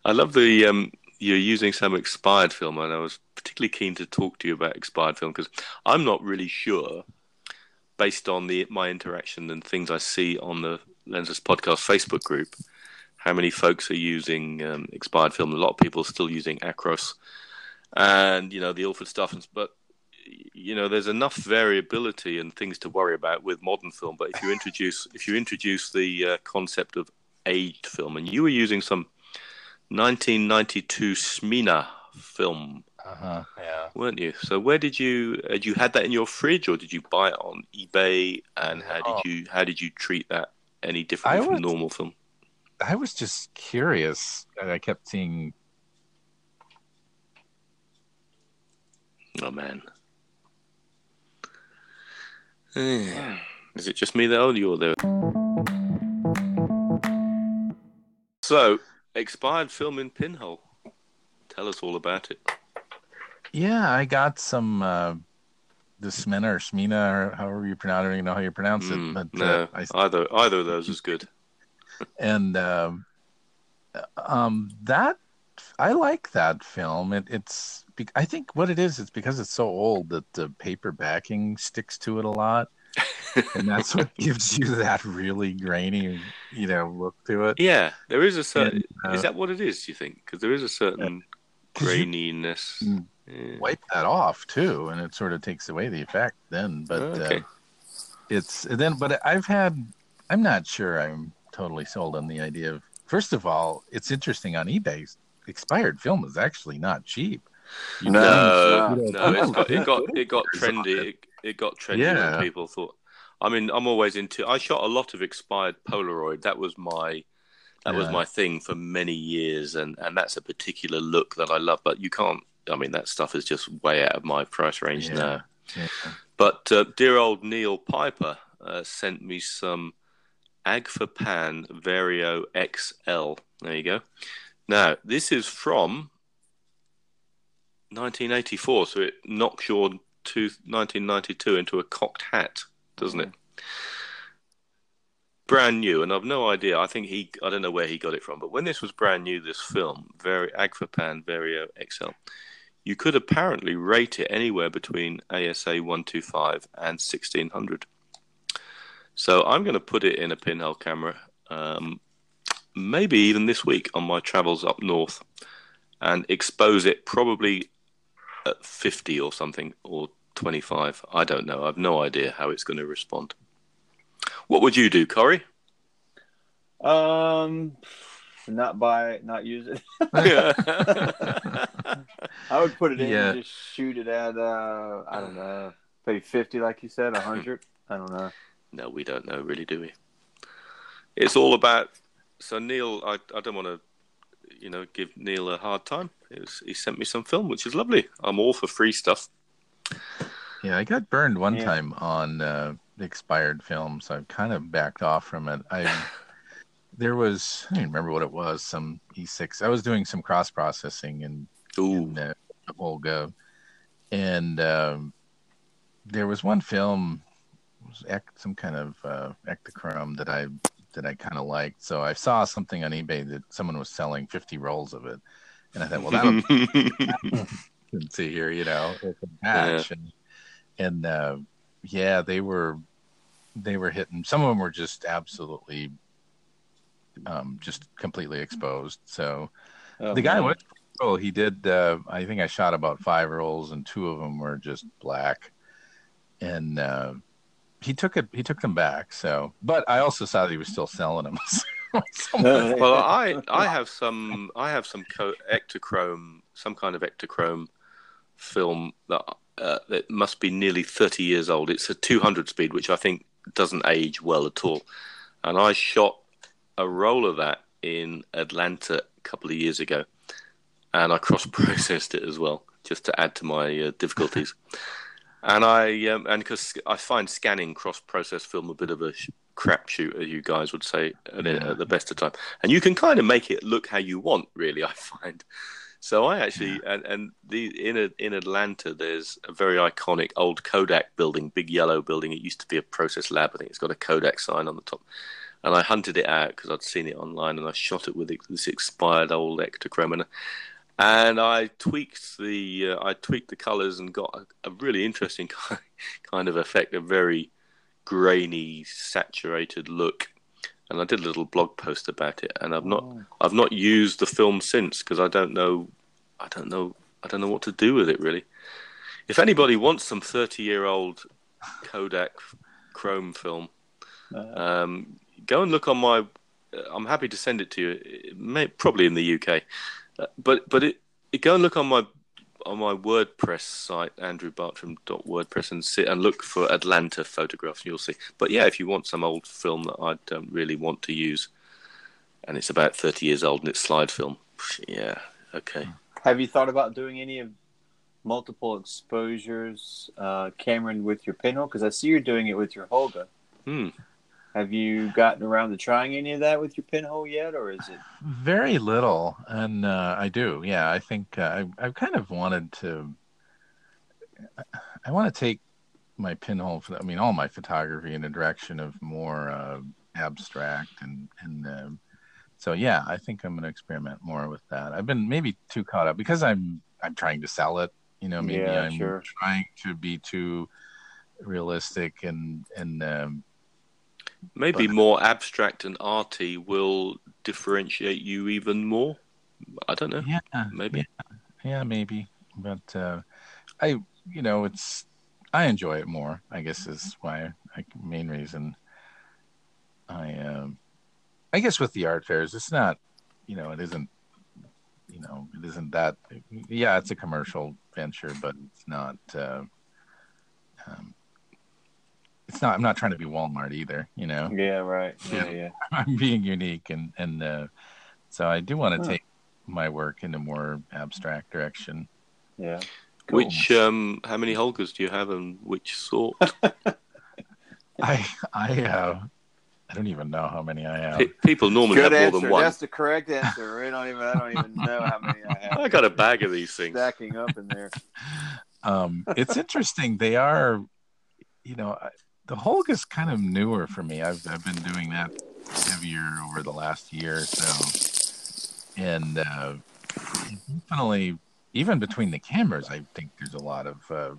I love the um, you're using some expired film, and I was particularly keen to talk to you about expired film because I'm not really sure, based on the my interaction and things I see on the Lensless Podcast Facebook group, how many folks are using um, expired film. A lot of people are still using Acros, and you know the Ilford stuff, but you know there's enough variability and things to worry about with modern film. But if you introduce if you introduce the uh, concept of aged film, and you were using some 1992 Smena film. Uh-huh, yeah. Weren't you? So where did you had you had that in your fridge or did you buy it on eBay and how did oh. you how did you treat that any different from normal film? I was just curious and I kept seeing Oh man. Is it just me though? You're there. So expired film in Pinhole. Tell us all about it. Yeah, I got some uh, the Smina or Smina or however you pronounce it. I don't even know how you pronounce it. Mm, but no, uh, I, either either of those is good. and um, um, that I like that film. It, it's I think what it is. It's because it's so old that the paper backing sticks to it a lot and that's what gives you that really grainy, you know, look to it. Yeah, there is a certain. And, uh, is that what it is? Do you think? Because there is a certain graininess. Yeah. Wipe that off too, and it sort of takes away the effect. Then, but oh, okay. uh, it's then. But I've had. I'm not sure. I'm totally sold on the idea of. First of all, it's interesting on eBay. Expired film is actually not cheap. You no, know, no, it got, it got it got trendy. It, it got trendy yeah. when people thought. I mean, I'm always into. I shot a lot of expired Polaroid. That was my that yeah. was my thing for many years, and and that's a particular look that I love. But you can't. I mean, that stuff is just way out of my price range yeah. now. Yeah. But uh, dear old Neil Piper uh, sent me some Agfa Pan Vario XL. There you go. Now this is from 1984, so it knocks your 1992 into a cocked hat, doesn't it? Brand new, and I've no idea. I think he, I don't know where he got it from, but when this was brand new, this film, very Agfa Pan Vario XL, you could apparently rate it anywhere between ASA 125 and 1600. So I'm going to put it in a pinhole camera, um, maybe even this week on my travels up north, and expose it probably at 50 or something, or 25. I don't know. I've no idea how it's going to respond. What would you do, Corey? Um, not buy it, not use it. I would put it in yeah. and just shoot it at uh, I don't know, maybe 50, like you said, 100. I don't know. No, we don't know, really, do we? It's all about. So Neil, I, I don't want to you know, give Neil a hard time. Was, he sent me some film, which is lovely. I'm all for free stuff. Yeah, I got burned one yeah. time on uh, expired film, so I've kind of backed off from it. I there was I don't remember what it was, some E6. I was doing some cross processing in, in uh, Holga, and um, there was one film, was some kind of uh, Ektachrome that I that I kind of liked. So I saw something on eBay that someone was selling 50 rolls of it, and I thought, well, that'll see here, you know, it's a patch, yeah. and and uh, yeah, they were they were hitting. Some of them were just absolutely, um, just completely exposed. So oh, the guy man. went. Oh, he did. Uh, I think I shot about five rolls, and two of them were just black. And uh, he took it. He took them back. So, but I also saw that he was still selling them. well, I I have some I have some co- Ektachrome, some kind of Ektachrome film that uh, that must be nearly thirty years old. It's a 200 speed, which I think doesn't age well at all. And I shot a roll of that in Atlanta a couple of years ago, and I cross processed it as well, just to add to my uh, difficulties. And I um, and because I find scanning cross process film a bit of a sh- crapshoot, as you guys would say at, yeah. at, the best of time, and you can kind of make it look how you want, really. I find. So I actually yeah. and, and the in a, in Atlanta, there's a very iconic old Kodak building, big yellow building. It used to be a process lab. I think it's got a Kodak sign on the top and I hunted it out because I'd seen it online, and I shot it with this expired old Ektachrome, and, and I tweaked the uh, I tweaked the colours and got a, a, really interesting kind of effect, a very grainy, saturated look. And I did a little blog post about it, and I've not oh. I've not used the film since because I don't know I don't know I don't know what to do with it really. If anybody wants some thirty year old Kodak Chrome film, uh, um, go and look on my. Uh, I'm happy to send it to you. May, probably in the UK, but but it, it, go and look on my on my WordPress site, andrewbartram.wordpress, and sit and look for Atlanta photographs, you'll see. But yeah, if you want some old film that I don't really want to use, and it's about 30 years old and it's slide film, yeah, okay. Have you thought about doing any of multiple exposures, uh, Cameron, with your pinhole? Because I see you're doing it with your Holga. Hmm. Have you gotten around to trying any of that with your pinhole yet, or is it very little? And uh, I do, yeah. I think uh, I, I've kind of wanted to. I want to take my pinhole. I mean, all my photography in a direction of more uh, abstract and and. Um, so yeah, I think I'm going to experiment more with that. I've been maybe too caught up because I'm I'm trying to sell it. You know, maybe yeah, I'm sure. trying to be too realistic and and um, Maybe but, more abstract and arty will differentiate you even more. I don't know. Yeah, maybe. Yeah, yeah maybe. But uh, I, you know, it's I enjoy it more. I guess is why I, main reason. I, um, I guess with the art fairs, it's not, you know, it isn't, you know, it isn't that. Yeah, it's a commercial venture, but it's not. Uh, um, it's not. I'm not trying to be Walmart either. You know. Yeah. Right. Yeah. Yeah. I'm being unique, and and uh, so I do want to huh. take my work in a more abstract direction. Yeah. Cool. Which um, how many Holgas do you have, and which sort? I I uh, I don't even know how many I have. people normally Good have answer. more than one. That's the correct answer. I don't even I don't even know how many I have. I got a bag of these things stacking up in there. Um, it's interesting. They are, you know, the Holga is kind of newer for me. I've I've been doing that heavier over the last year or so, and uh, definitely even between the cameras, I think there's a lot of uh,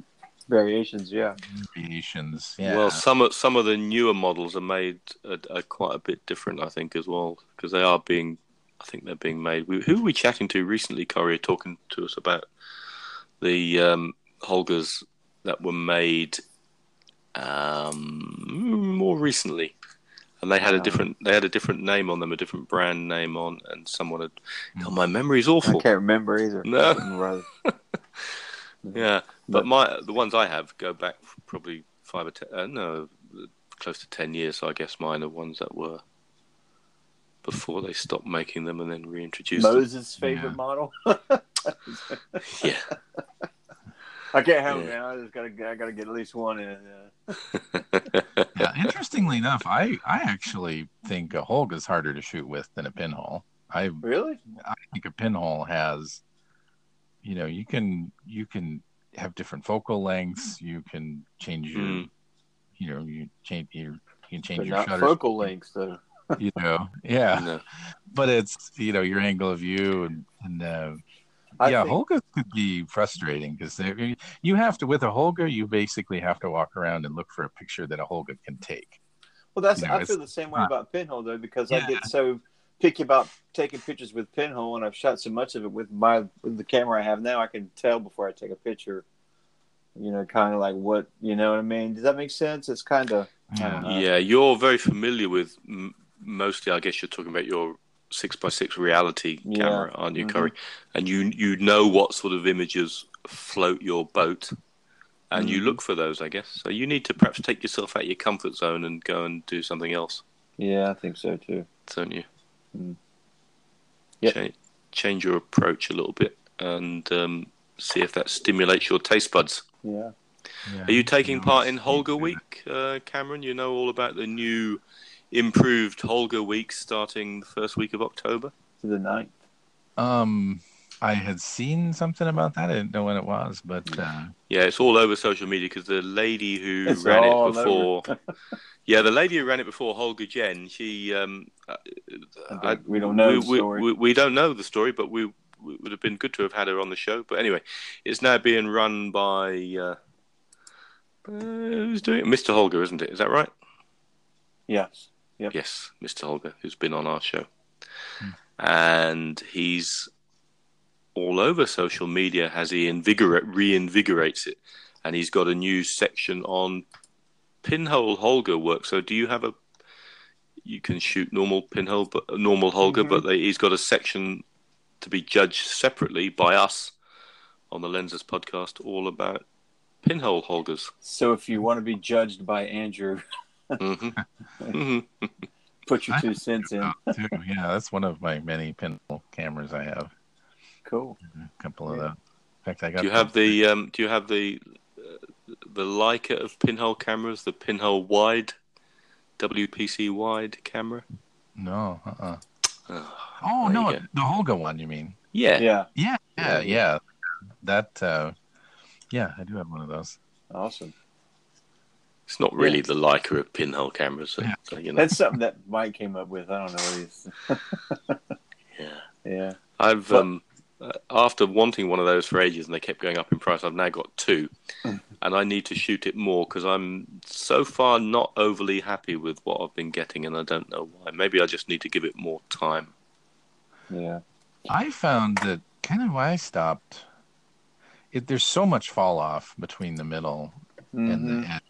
variations. Yeah, variations. Yeah. Well, some of some of the newer models are made are, are quite a bit different, I think, as well, because they are being. I think they're being made. We, who were we chatting to recently, Corey, talking to us about the um, Holgas that were made um, more recently, and they had a different they had a different name on them, a different brand name on, and someone had. Oh, my memory's awful. I can't remember either. No. yeah, but my the ones I have go back probably five or ten. Uh, no, close to ten years. So I guess mine are ones that were before they stopped making them and then reintroduced. Moses' them. favorite yeah. model. yeah. I can't help yeah. it, man. I just gotta, I gotta get at least one in. yeah, interestingly enough, I, I actually think a Holga is harder to shoot with than a pinhole. I really, I think a pinhole has, you know, you can, you can have different focal lengths. You can change your, mm. you know, you change your, you can change but your not shutter focal lengths though. you know, yeah, no. but it's you know your angle of view and and uh, I yeah, think... Holga could be frustrating because you have to with a Holga, you basically have to walk around and look for a picture that a Holga can take. Well, that's you know, I feel the same way not... about pinhole though because yeah. I get so picky about taking pictures with pinhole, and I've shot so much of it with my with the camera I have now. I can tell before I take a picture You know, kind of like what you know what I mean. Does that make sense? It's kind of Yeah. yeah, you're very familiar with m- mostly. I guess you're talking about your six by six reality Yeah. camera, aren't you, Mhm. Corey? And you you know what sort of images float your boat, and you Mhm. look for those. I guess so. You need to perhaps take yourself out of your comfort zone and go and do something else, yeah. I think so too. don't you? Mm. Yep. Change, change your approach a little bit and um, see if that stimulates your taste buds. Yeah. Yeah. Are you taking No, part in it's- Holga Week, uh, Cameron? You know all about the new improved Holga Week starting the first week of October? To the ninth. Um, I had seen something about that. I didn't know when it was, but uh, Yeah, it's all over social media because the lady who It's ran it before. yeah, the lady who ran it before, Holga Jen, she. Um, uh, I I- we don't know we, the we- story. We, we don't know the story, but we, we would have been good to have had her on the show. But anyway, it's now being run by. Uh, uh, who's doing it? Mr. Holga, isn't it? Is that right? yes. Yep. Yes, Mr. Holga, who's been on our show. Hmm. And he's all over social media as he invigorate, reinvigorates it. And he's got a new section on pinhole Holga work. So do you have a you can shoot normal pinhole but normal Holga, Mhm. but they, he's got a section to be judged separately by us on the Lensless podcast all about pinhole Holgas. So if you want to be judged by Andrew, hmm hmm put your I- two cents in. too, yeah, that's one of my many pinhole cameras I have. Cool. A couple of Yeah. the. In fact, I got. Do you have the um, Do you have the uh, the Leica of pinhole cameras, the pinhole wide, WPC wide camera? No. Uh. uh Oh, Oh no, the Holga one. You mean? yeah, Yeah. Yeah, Yeah. yeah, yeah. That. uh Yeah, I do have one of those. Awesome. It's not really the Leica of pinhole cameras. Yeah. so, you know, That's something that Mike came up with. I don't know what he's. yeah. Yeah. I've But- um, uh, after wanting one of those for ages, and they kept going up in price. I've now got two, and I need to shoot it more because I'm so far not overly happy with what I've been getting, and I don't know why. Maybe I just need to give it more time. Yeah. I found that kind of why I stopped. It, there's so much fall off between the middle and Mhm. the edge.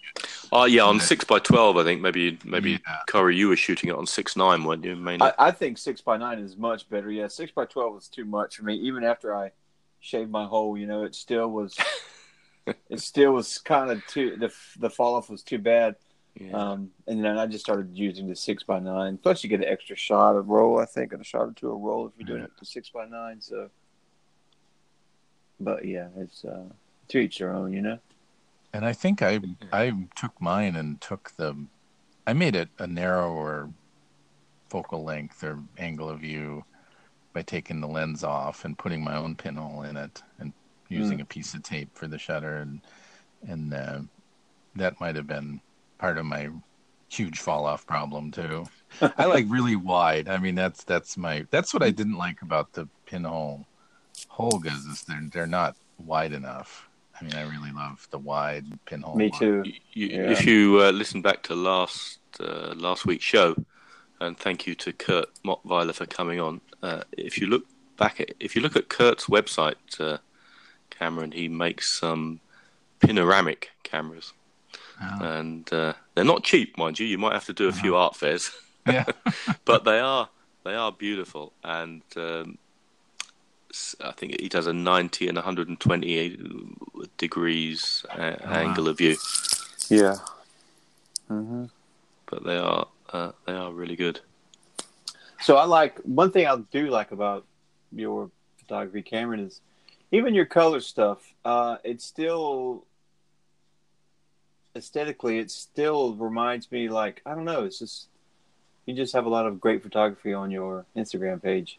Oh yeah, on Yeah. six by twelve, I think maybe maybe Yeah. Corey, you were shooting it on six nine, weren't you? Mainly. I, I think six by nine is much better. Yeah, six by twelve was too much for me. Even after I shaved my hole, you know, it still was. it still was kind of too. The the fall off was too bad. yeah. Um, and then I just started using the six by nine. Plus, you get an extra shot of roll. I think, and a shot or two of roll if you're doing it to six by nine. So, but yeah, it's uh, to each their own, you know. And I think I I took mine and took the, I made it a narrower focal length or angle of view by taking the lens off and putting my own pinhole in it and using a piece of tape for the shutter and and uh, that might have been part of my huge fall off problem too. I like really wide. I mean that's that's my that's what I didn't like about the pinhole Holgas is they're they're not wide enough. I mean I really love the wide pinhole. Me too. You- you- Yeah. If you uh, listen back to last uh, last week's show, and thank you to Kurt Mottweiler for coming on. Uh, if you look back at if you look at Kurt's website, uh, Cameron, he makes some panoramic cameras, Oh, and uh, they're not cheap, mind you. You might have to do a few art fairs, yeah. but they are they are beautiful and. Um, s- I think he does a 90 and 120 degrees uh, wow. angle of view. Yeah. hmm but they are uh, they are really good. So I like one thing I do like about your photography, Cameron, is even your color stuff. Uh, it still aesthetically, it still reminds me like I don't know. It's just you just have a lot of great photography on your Instagram page.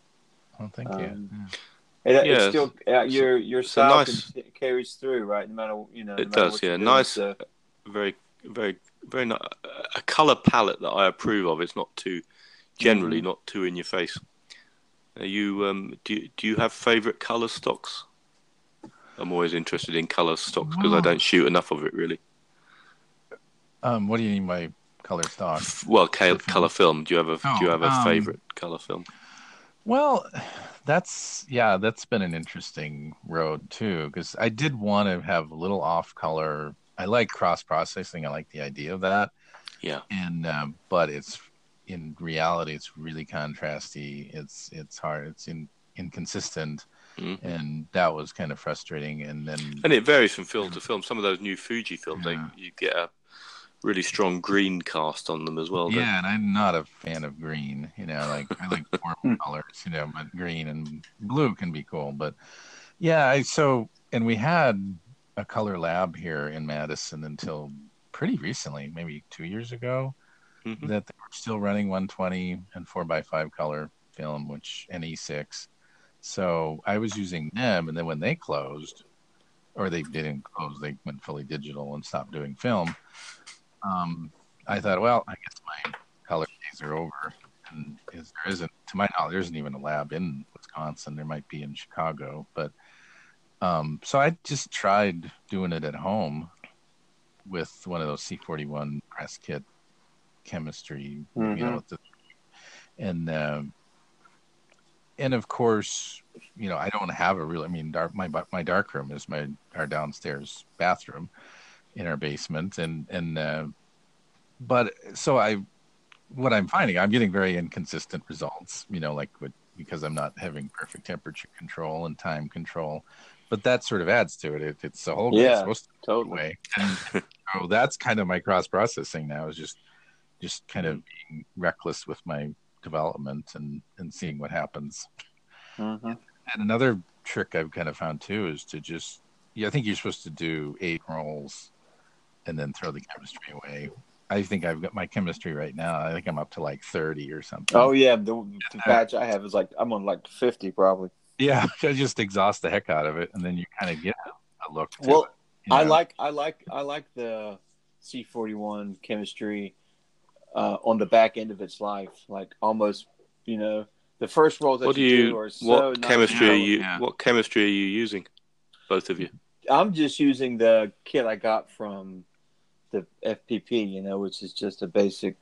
Oh, thank Um, you. It, Yeah, it's still uh, your your it's style nice- can- carries through, right? No matter you know. no It matter does, what you're yeah. doing, Nice. so- Very very very ni- a color palette that I approve of. It's not too generally Mhm. not too in your face. Are you um do you, do you have favorite color stocks? I'm always interested in color stocks because I don't shoot enough of it really. Um, what do you mean by color stock? Well, ca- Color film. Do you have a do you Oh, have a um, favorite color film? Well, that's yeah, that's been an interesting road too. Because I did want to have a little off color. I like cross processing. I like the idea of that. Yeah. And um, but it's in reality, it's really contrasty. It's it's hard. It's in, inconsistent. Mm-hmm. and that was kind of frustrating. And then and it varies from film to film. Some of those new Fuji films, Yeah. they, you get a really strong green cast on them as well. don't yeah, and I'm not a fan of green. You know, like I like Hmm. warm colors. You know, but green and blue can be cool. But yeah, I so and we had a color lab here in Madison until pretty recently, maybe two years ago, you? Mhm. that they were still running 120 and four by five color film, which and E6. So I was using them, and then when they closed, or they didn't close, they went fully digital and stopped doing film. Um, I thought, well, I guess my color days are over. And is, there isn't, to my knowledge, there isn't even a lab in Wisconsin. There might be in Chicago, but um, so I just tried doing it at home with one of those C41 press kit chemistry, you Mhm. know, the, and um, and of course, you know, I don't have a real. I mean, dark, my my dark room is my our downstairs bathroom in our basement, and and uh, but so I, what I'm finding, I'm getting very inconsistent results. You know, like with, because I'm not having perfect temperature control and time control, but that sort of adds to it. it it's a whole Yeah, supposed to Totally. way. And so that's kind of my cross processing now is just just kind of being reckless with my development and and seeing what happens. hmm And another trick I've kind of found too is to just yeah, I think you're supposed to do eight rolls and then throw the chemistry away. I think I've got my chemistry right now. I think I'm up to like 30 or something. Oh yeah, the, the batch I have is like I'm on like 50 probably. yeah, I just exhaust the heck out of it, and then you kind of get a look. To Well, it, you I like I like I like the C41 chemistry uh, on the back end of its life, like almost you know the first rolls that What do you, you? do are so what nice chemistry and are you? Yeah. What chemistry are you using? Both of you. I'm just using the kit I got from the FPP, you know, which is just a basic.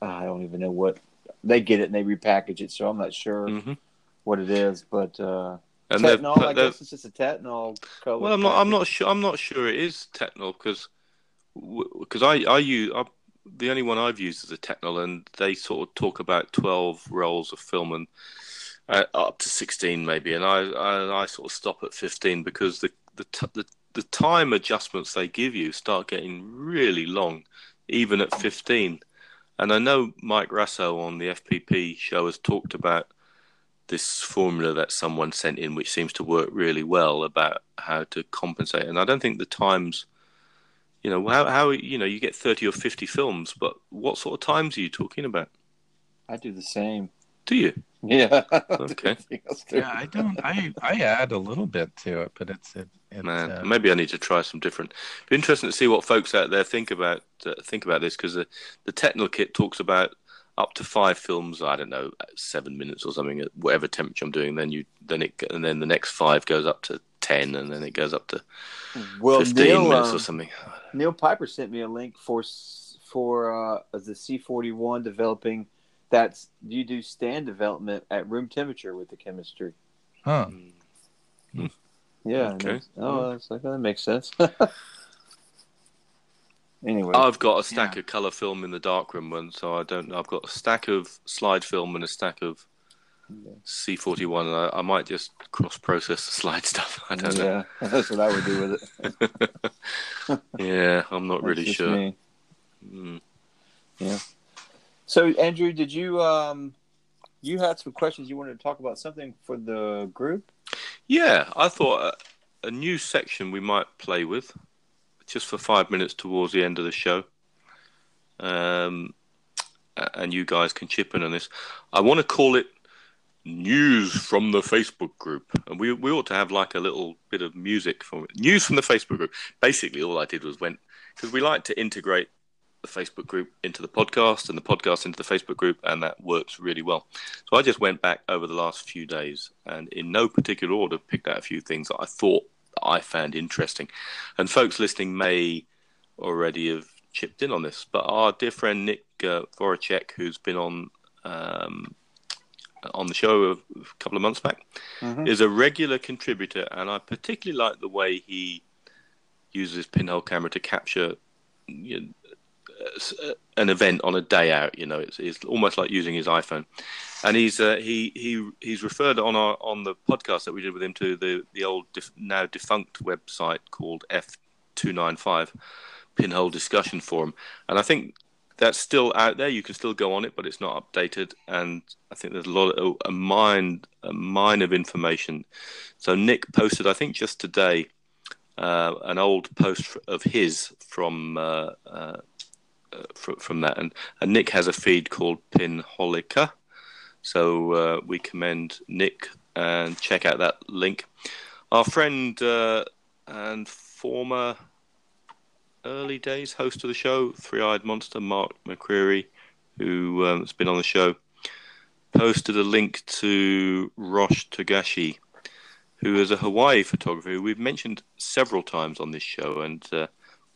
uh, I don't even know what they get it and they repackage it, so I'm not sure hmm what it is. But uh, And Tetenal, I guess it's just a Tetenal color. Well, I'm not. I'm not sure. I'm not sure it is Tetenal because because I I use I, the only one I've used is a Tetenal, and they sort of talk about twelve rolls of film and uh, up to sixteen maybe, and I, I I sort of stop at fifteen because the the t- the the time adjustments they give you start getting really long, even at fifteen. And I know Mike Raso on the FPP show has talked about this formula that someone sent in, which seems to work really well about how to compensate. And I don't think the times, you know, how how you know you get thirty or fifty films, but what sort of times are you talking about? I do the same. Do you? Yeah. Okay. Yeah, I don't. I I add a little bit to it, but it's it. It's, Man, uh, maybe I need to try some different. Be interesting to see what folks out there think about uh, think about this because the the Tetenal kit talks about up to five films. I don't know, seven minutes or something at whatever temperature I'm doing. Then you then it and then the next five goes up to ten, and then it goes up to well, fifteen Neil, minutes um, or something. Neil Piper sent me a link for for uh, the C41 developing. That's you do stand development at room temperature with the chemistry. huh. Yeah. Okay. Oh, that's like that makes sense. anyway, I've got a stack Yeah. of color film in the darkroom one, so I don't know. I've got a stack of slide film and a stack of C41, and I, I might just cross process the slide stuff. I don't know. yeah, that's what I would do with it. Yeah, I'm not That's really just sure. me. Mm. So, Andrew, did you um, you had some questions you wanted to talk about something for the group? Yeah, I thought a, a new section we might play with, just for five minutes towards the end of the show. Um, and you guys can chip in on this. I want to call it news from the Facebook group, and we we ought to have like a little bit of music from news from the Facebook group. Basically, all I did was went because we like to integrate the Facebook group into the podcast and the podcast into the Facebook group, and that works really well. So I just went back over the last few days and, in no particular order, picked out a few things that I thought I found interesting. And folks listening may already have chipped in on this, but our dear friend Nick uh, Voracek, who's been on um, on the show a, couple of months back, Mhm. is a regular contributor, and I particularly like the way he uses his pinhole camera to capture you know, an event on a day out. You know, it's, it's almost like using his iPhone. And he's uh, he he he's referred on our on the podcast that we did with him to the the old def, now defunct website called F two nine five Pinhole Discussion Forum, and I think that's still out there. You can still go on it, but it's not updated. And I think there's a lot of a mine a mine of information. So Nick posted, I think just today, uh, an old post of his from uh, uh, uh, fr- from that, and, and Nick has a feed called Pinholica. So uh, we commend Nick and check out that link. Our friend uh, and former early days host of the show, Three Eyed Monster, Mark McCreary, who um, has been on the show, posted a link to Ross Togashi, who is a Hawaii photographer who we've mentioned several times on this show and uh,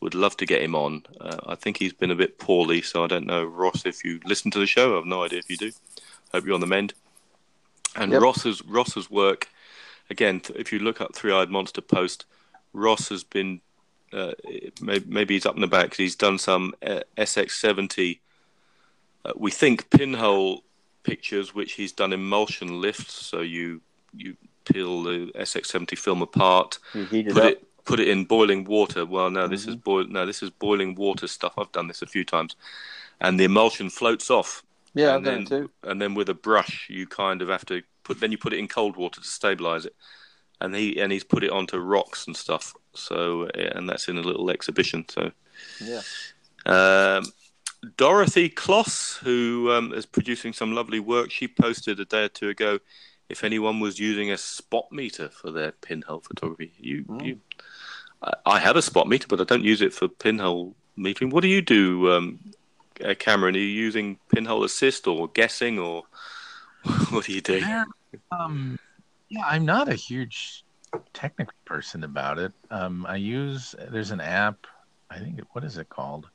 would love to get him on. Uh, I think he's been a bit poorly, so I don't know, Ross, if you listen to the show. I have no idea if you do. Hope you're on the mend. And Yep. Ross's Ross's work, again, if you look up Three Eyed Monster post, Ross has been uh, maybe, maybe he's up and about 'cause he's done some uh, SX70. Uh, we think pinhole pictures, which he's done emulsion lifts. So you you peel the SX70 film apart, put it put it in boiling water. Well, no, this is Mm-hmm. boil. No, this is boiling water stuff. I've done this a few times, and the emulsion floats off Yeah, I've and done then too. and then with a brush you kind of have to put then you put it in cold water to stabilize it and he and he's put it onto rocks and stuff so and that's in a little exhibition so Yeah. um, Dorothy Kloss, who um, is producing some lovely work, she posted a day or two ago if anyone was using a spot meter for their pinhole photography. You, Mm. you, I, I have a spot meter, but I don't use it for pinhole metering. What do you do, um, uh, Cameron? Are you using pinhole assist or guessing, or what do you do? There, um, yeah, I'm not a huge technical person about it. Um, I use there's an app. I think what is it called?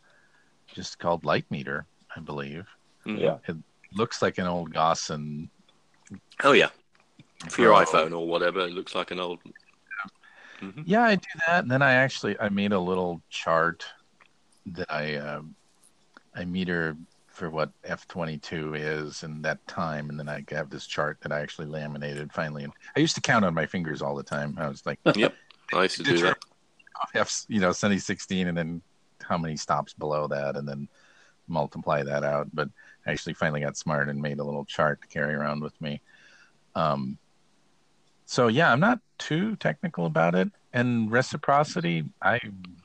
Just called Light Meter, I believe. Yeah, it Looks like an old Gossen. Oh yeah, for your iPhone or whatever. It looks like an old. Mhm. Yeah, I do that, and then I actually I made a little chart that I um I meter for what F22 is and that time, and then I have this chart that I actually laminated finally. And I used to count on my fingers all the time. I was like, Yep, I used to do that. F, you know, Sunny 16, and then how many stops below that, and then multiply that out. But I actually finally got smart and made a little chart to carry around with me. Um, so yeah, I'm not too technical about it. And reciprocity, I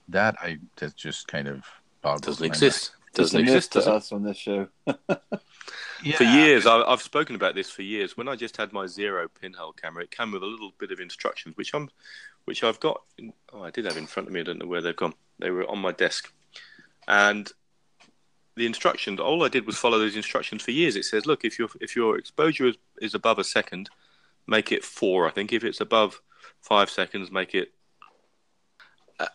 that I that just kind of boggles Doesn't my exist. It's a Doesn't myth exist. to Does it? us on this show. mind. For years, I, I've spoken about this for years. When I just had my zero pinhole camera, it came with a little bit of instructions, which I'm, which I've got. In, oh, I did have in front of me. I don't know where they've gone. They were on my desk, and the instructions. All I did was follow those instructions for years. It says, look, if your if your exposure is, is above a second, make it four. I think if it's above five seconds, make it uh,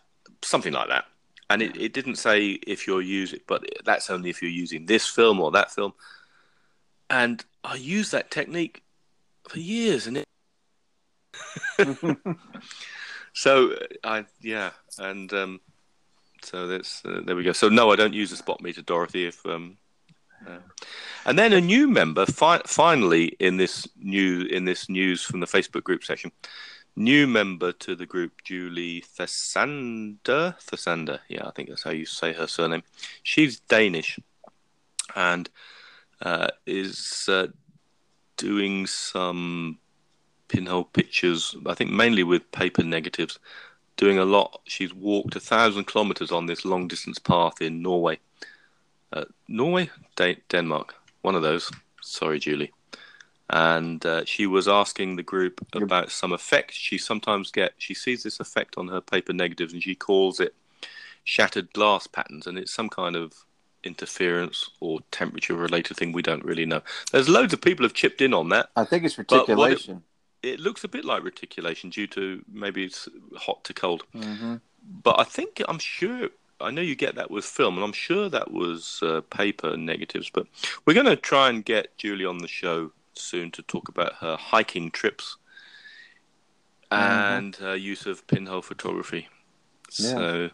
something like that. And it, it didn't say if you're using, but that's only if you're using this film or that film. And I used that technique for years, and it. so I yeah, and um, so that's uh, there we go. So no, I don't use a spot meter, Dorothy. If um, and then a new member fi- finally in this new in this news from the Facebook group section, new member to the group, Julie Thessander. Thessander, yeah, I think that's how you say her surname. She's Danish, and uh, is uh, doing some pinhole pictures. I think mainly with paper negatives. Doing a lot. She's walked a thousand kilometers on this long distance path in Norway. Uh, Norway, Denmark, one of those. Sorry, Julie. And uh, she was asking the group about some effect she sometimes get. She sees this effect on her paper negatives, and she calls it shattered glass patterns, and it's some kind of interference or temperature related thing. We don't really know. There's loads of people have chipped in on that. I think it's what it- reticulation. It looks a bit like reticulation due to maybe it's hot to cold. hmm But I think I'm sure. I know you get that with film, and I'm sure that was uh, paper negatives. But we're going to try and get Julie on the show soon to talk about her hiking trips Mm-hmm. and her use of pinhole photography. So,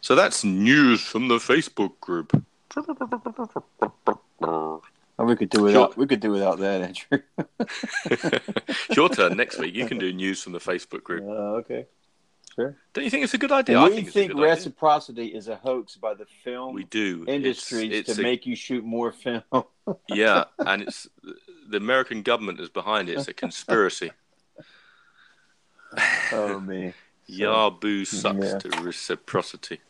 so that's news from the Facebook group. Oh, we could do without. We could do without that, Andrew. it's your turn next week. You can do news from the Facebook group. Uh, okay. Sure. Don't you think it's a good idea? I we think, think, a good idea. reciprocity is a hoax by the film We do. It's, it's to a- make you shoot more film. yeah, and it's the American government is behind it. It's a conspiracy. oh me. Yahoo sucks Yeah. to reciprocity.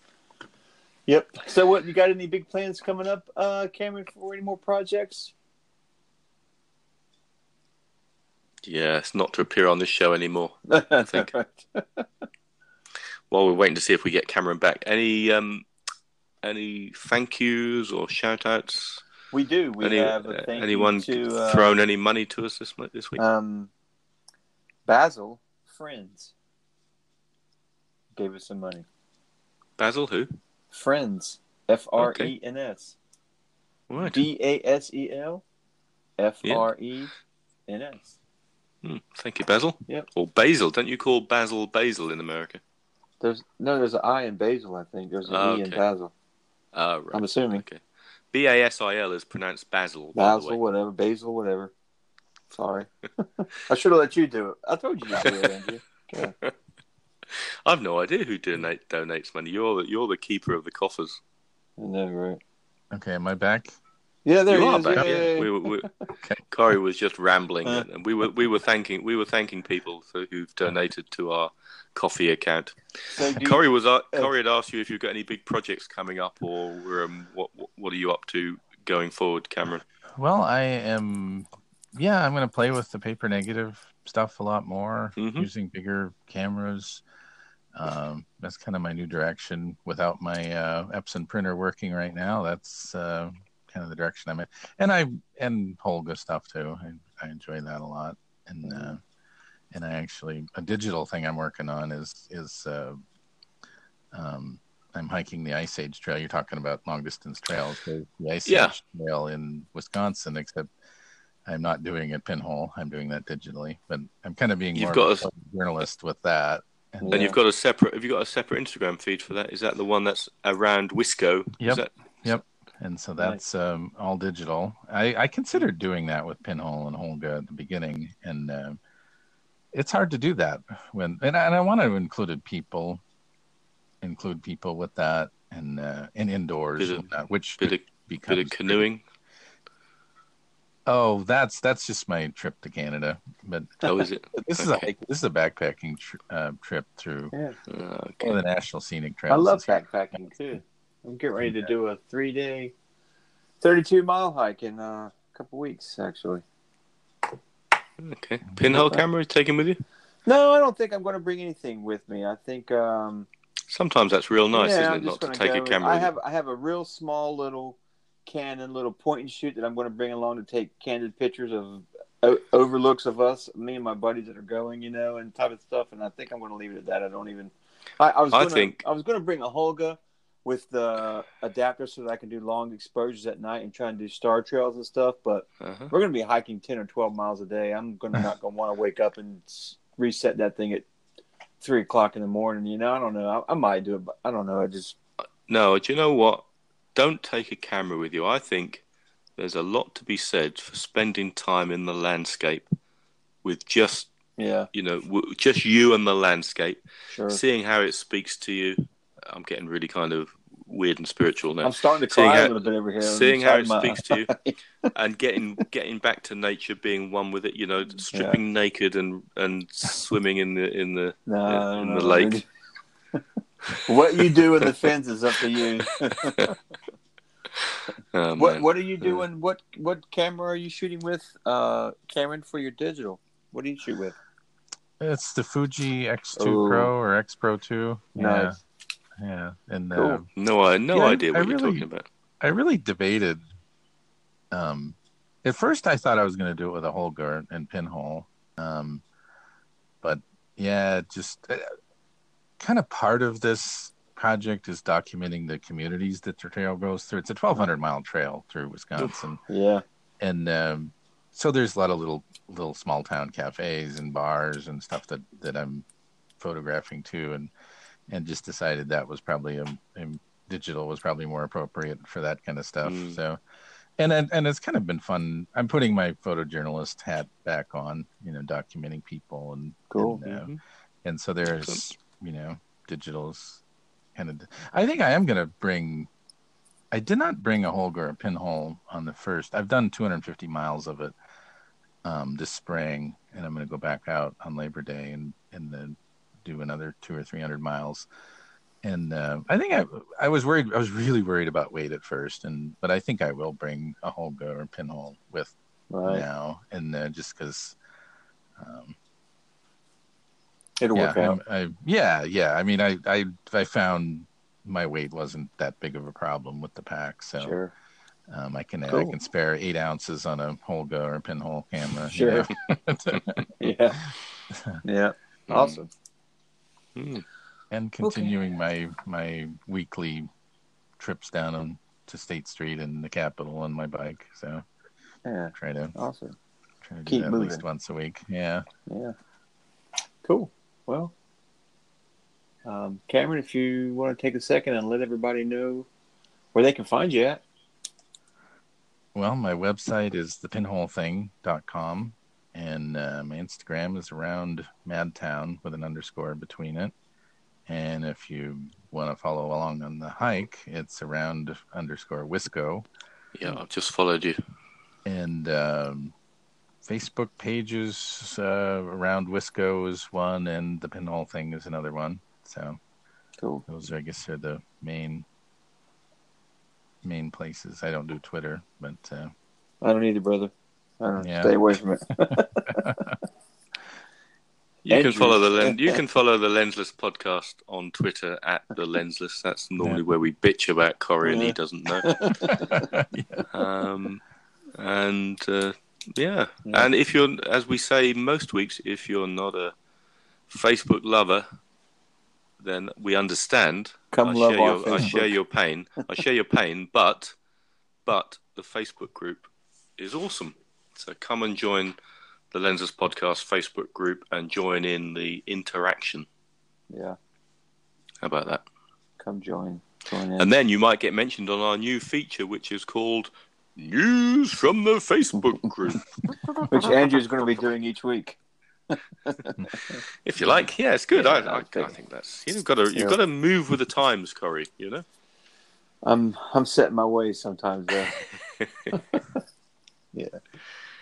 Yep. So, what you got? Any big plans coming up, uh, Cameron, for any more projects? Yeah, it's not to appear on this show anymore. I think. While we're waiting to see if we get Cameron back, any um, any thank yous or shout outs? we do. We Any, have a thank anyone you to uh, thrown any money to us this this week? um, Basil Friends gave us some money. Basil, who? Friends. F R E N S. Right. B A S E L F R E N S. Hmm, thank you, Basil. Yep. Or Basil. Don't you call Basil Basil in America? There's no, there's an I in Basil. I think there's an Oh, E in. Basil. Ah, right. I'm assuming Okay. B A S I L is pronounced Basil. by the Basil, way. whatever, Basil, whatever. Sorry, I should have let you do it. I told you to do it, Andrew. Okay. I've no idea who donate donates money. You're the, you're the keeper of the coffers. I know, right? Okay, am I back? Yeah, there you he are is. back. Yay. Yeah. We, we, Okay. Corey was just rambling, Uh. and we were we were thanking we were thanking people for, who've donated to our coffee account. So do you- Corey was uh, Corey had asked you if you've got any big projects coming up, or um, what what- what are you up to going forward, Cameron? Well, I am. Yeah, I'm going to play with the paper negative stuff a lot more, Mhm. using bigger cameras. Um, that's kind of my new direction. Without my uh, Epson printer working right now, that's uh, kind of the direction I'm in. And I and Holga stuff too. I, I enjoy that a lot. And uh, and I actually a digital thing I'm working on is is uh, um, I'm hiking the Ice Age Trail. You're talking about long distance trails. The Ice Yeah. Age Trail in Wisconsin, except I'm not doing it pinhole. I'm doing that digitally, but I'm kind of being You've got of a journalist with that. And, And you've got a separate. Have you got a separate Instagram feed for that? Is that the one that's around Wisco? Yep. Is that, and so that's um, all digital. I, I considered doing that with Pinhole and Holga at the beginning, and uh, it's hard to do that when. And I, and I want to include people, include people with that, and uh, and indoors, Bit of- and whatnot, which bit of becomes bit of canoeing? Oh, that's that's just my trip to Canada. But Oh, is it? this is a this is a backpacking tr- uh, trip through Yeah. Uh, one okay. of the national scenic trails. I love backpacking too. I'm getting ready to do a three day, 32 mile hike in uh, a couple weeks, actually. Okay. Pinhole camera is taken with you. No, I don't think I'm going to bring anything with me. I think um, Sometimes that's real nice, yeah, isn't I'm it? Not to gonna take a camera. I have I have a real small little Canon little point and shoot that I'm going to bring along to take candid pictures of o- overlooks of us, me and my buddies that are going, you know, and type of stuff. And I think I'm going to leave it at that. I don't even. I, I was. I Gonna, think- I was going to bring a Holga with the adapter so that I can do long exposures at night and try and do star trails and stuff. But Uh-huh. we're going to be hiking 10 or 12 miles a day. I'm going to not going to want to wake up and reset that thing at three o'clock in the morning. You know, I don't know. I, I might do it, but I don't know. I just No, do you know what? Don't take a camera with you. I think there's a lot to be said for spending time in the landscape with just yeah, you know just you and the landscape, sure. seeing how it speaks to you. I'm getting really kind of weird and spiritual now. I'm starting to Seeing cry how- a little bit over here. seeing how it Inside my- speaks to you. and getting getting back to nature, being one with it. You know, stripping naked and and swimming in the in the No, in no, the lake. what you do in the fence is up to you. Oh, what. What are you doing? What What camera are you shooting with, uh, Cameron, for your digital? What do you shoot with? It's the Fuji X2 Oh. Pro or X Pro 2. Nice. yeah. Yeah, and Cool. uh, No, I no Yeah, idea what I you're really- talking about. I really debated. Um, at first, I thought I was going to do it with a Holga and pinhole, um, but yeah, just uh, kind of part of this project is documenting the communities that the trail goes through. It's a 1,200 mile trail through Wisconsin, Yeah, and um, so there's a lot of little little small town cafes and bars and stuff that that I'm photographing too, and and just decided that was probably a, a digital was probably more appropriate for that kind of stuff. Mm. So, and, and it's kind of been fun. I'm putting my photojournalist hat back on, you know, documenting people and Cool. And, uh, Mhm. and so there's you know digital's kind of. I think I am gonna bring. I did not bring a Holga a pinhole on the first. I've done 250 miles of it um, this spring, and I'm going to go back out on Labor Day and and then do another two or three hundred miles. And uh, I think I I was worried. I was really worried about weight at first, and but I think I will bring a Holga or pinhole with Right. now, and uh, just because. Um, It'll yeah, work out. I'm- I, yeah, yeah. I mean, I, I, I found my weight wasn't that big of a problem with the pack, so Sure. um, I can I can spare eight ounces on a Holga or a pinhole camera. you Sure. know. Yeah. Yeah. Awesome. Mm. and continuing my my weekly trips down on to State Street and the Capitol on my bike. So Yeah. try to Awesome. try to do Keep that at least once a week. Yeah. Yeah. Cool. Well, um, Cameron, if you want to take a second and let everybody know where they can find you at. Well, my website is thepinholething.com, and uh, my Instagram is around Madtown with an underscore between it. And if you want to follow along on the hike, it's around underscore Wisco. Yeah, I've just followed you. And um, Facebook pages uh, around Wisco is one, and the Pinhole Thing is another one. So Cool. those, I guess, are the main main places. I don't do Twitter, but uh, I don't either, brother. I don't Yeah. stay away from it. You can follow the len- you can follow the Lensless podcast on Twitter at the Lensless. That's normally where we bitch about Corey and he doesn't know. Um, and uh, yeah. Yeah. and if you're, as we say most weeks, if you're not a Facebook lover, then we understand. Come I love share our your, I share your pain. I share your pain, but but the Facebook group is awesome. So come and join the Lensless Podcast Facebook group and join in the interaction. Yeah. How about that? Come join. Join in. And then you might get mentioned on our new feature, which is called News from the Facebook group. Which Andrew's going to be doing each week. if you like, yeah, it's good. Yeah, I, I I, think- that's you've got to you've got to move with the times, Corey. You know. I'm I'm setting my ways sometimes yeah.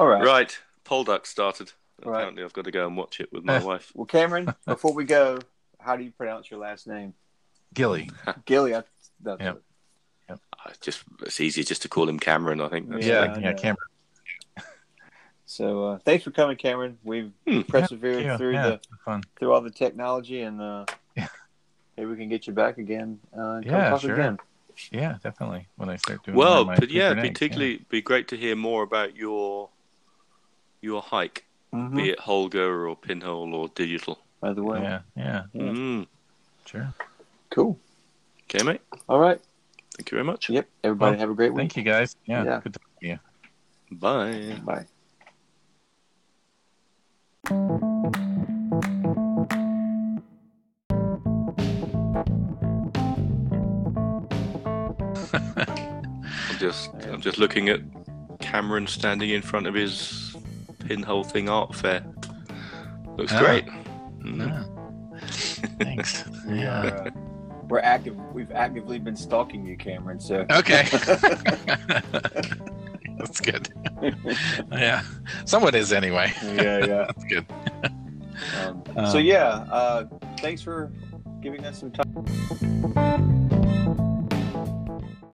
All right. Right, Poldark started. Right. Apparently, I've got to go and watch it with my wife. Well, Cameron, before we go, how do you pronounce your last name? Gilly. Gilly. I, that's Yep. it. I just it's easier just to call him Cameron. I think. That's Yeah, Yeah, I yeah, know. So uh, thanks for coming, Cameron. We've Hmm. persevered Yeah, through yeah, the fun. through all the technology, and uh, Yeah. maybe we can get you back again. Uh, and come Yeah, talk sure. again. Yeah, yeah, when I start doing Well, more of my but yeah, Super nights, particularly be great to hear more about your your hike, Mhm. be it Holga or Pinhole or digital. By the way, Yeah, yeah, Yeah. Mm. sure. cool. Okay, mate. All right. Thank you very much. Yep. Everybody Well, have a great week. Thank you guys. Yeah, Yeah. good to meet you. Bye. Bye. I'm just I'm just looking at Cameron standing in front of his pinhole thing art fair. Looks great. Mm. Yeah. Thanks. We yeah. are, we're active. We've actively been stalking you, Cameron. So Okay. That's good. yeah. Someone is anyway. yeah, yeah. That's good. Um, so Um, yeah, uh, thanks for giving us some time.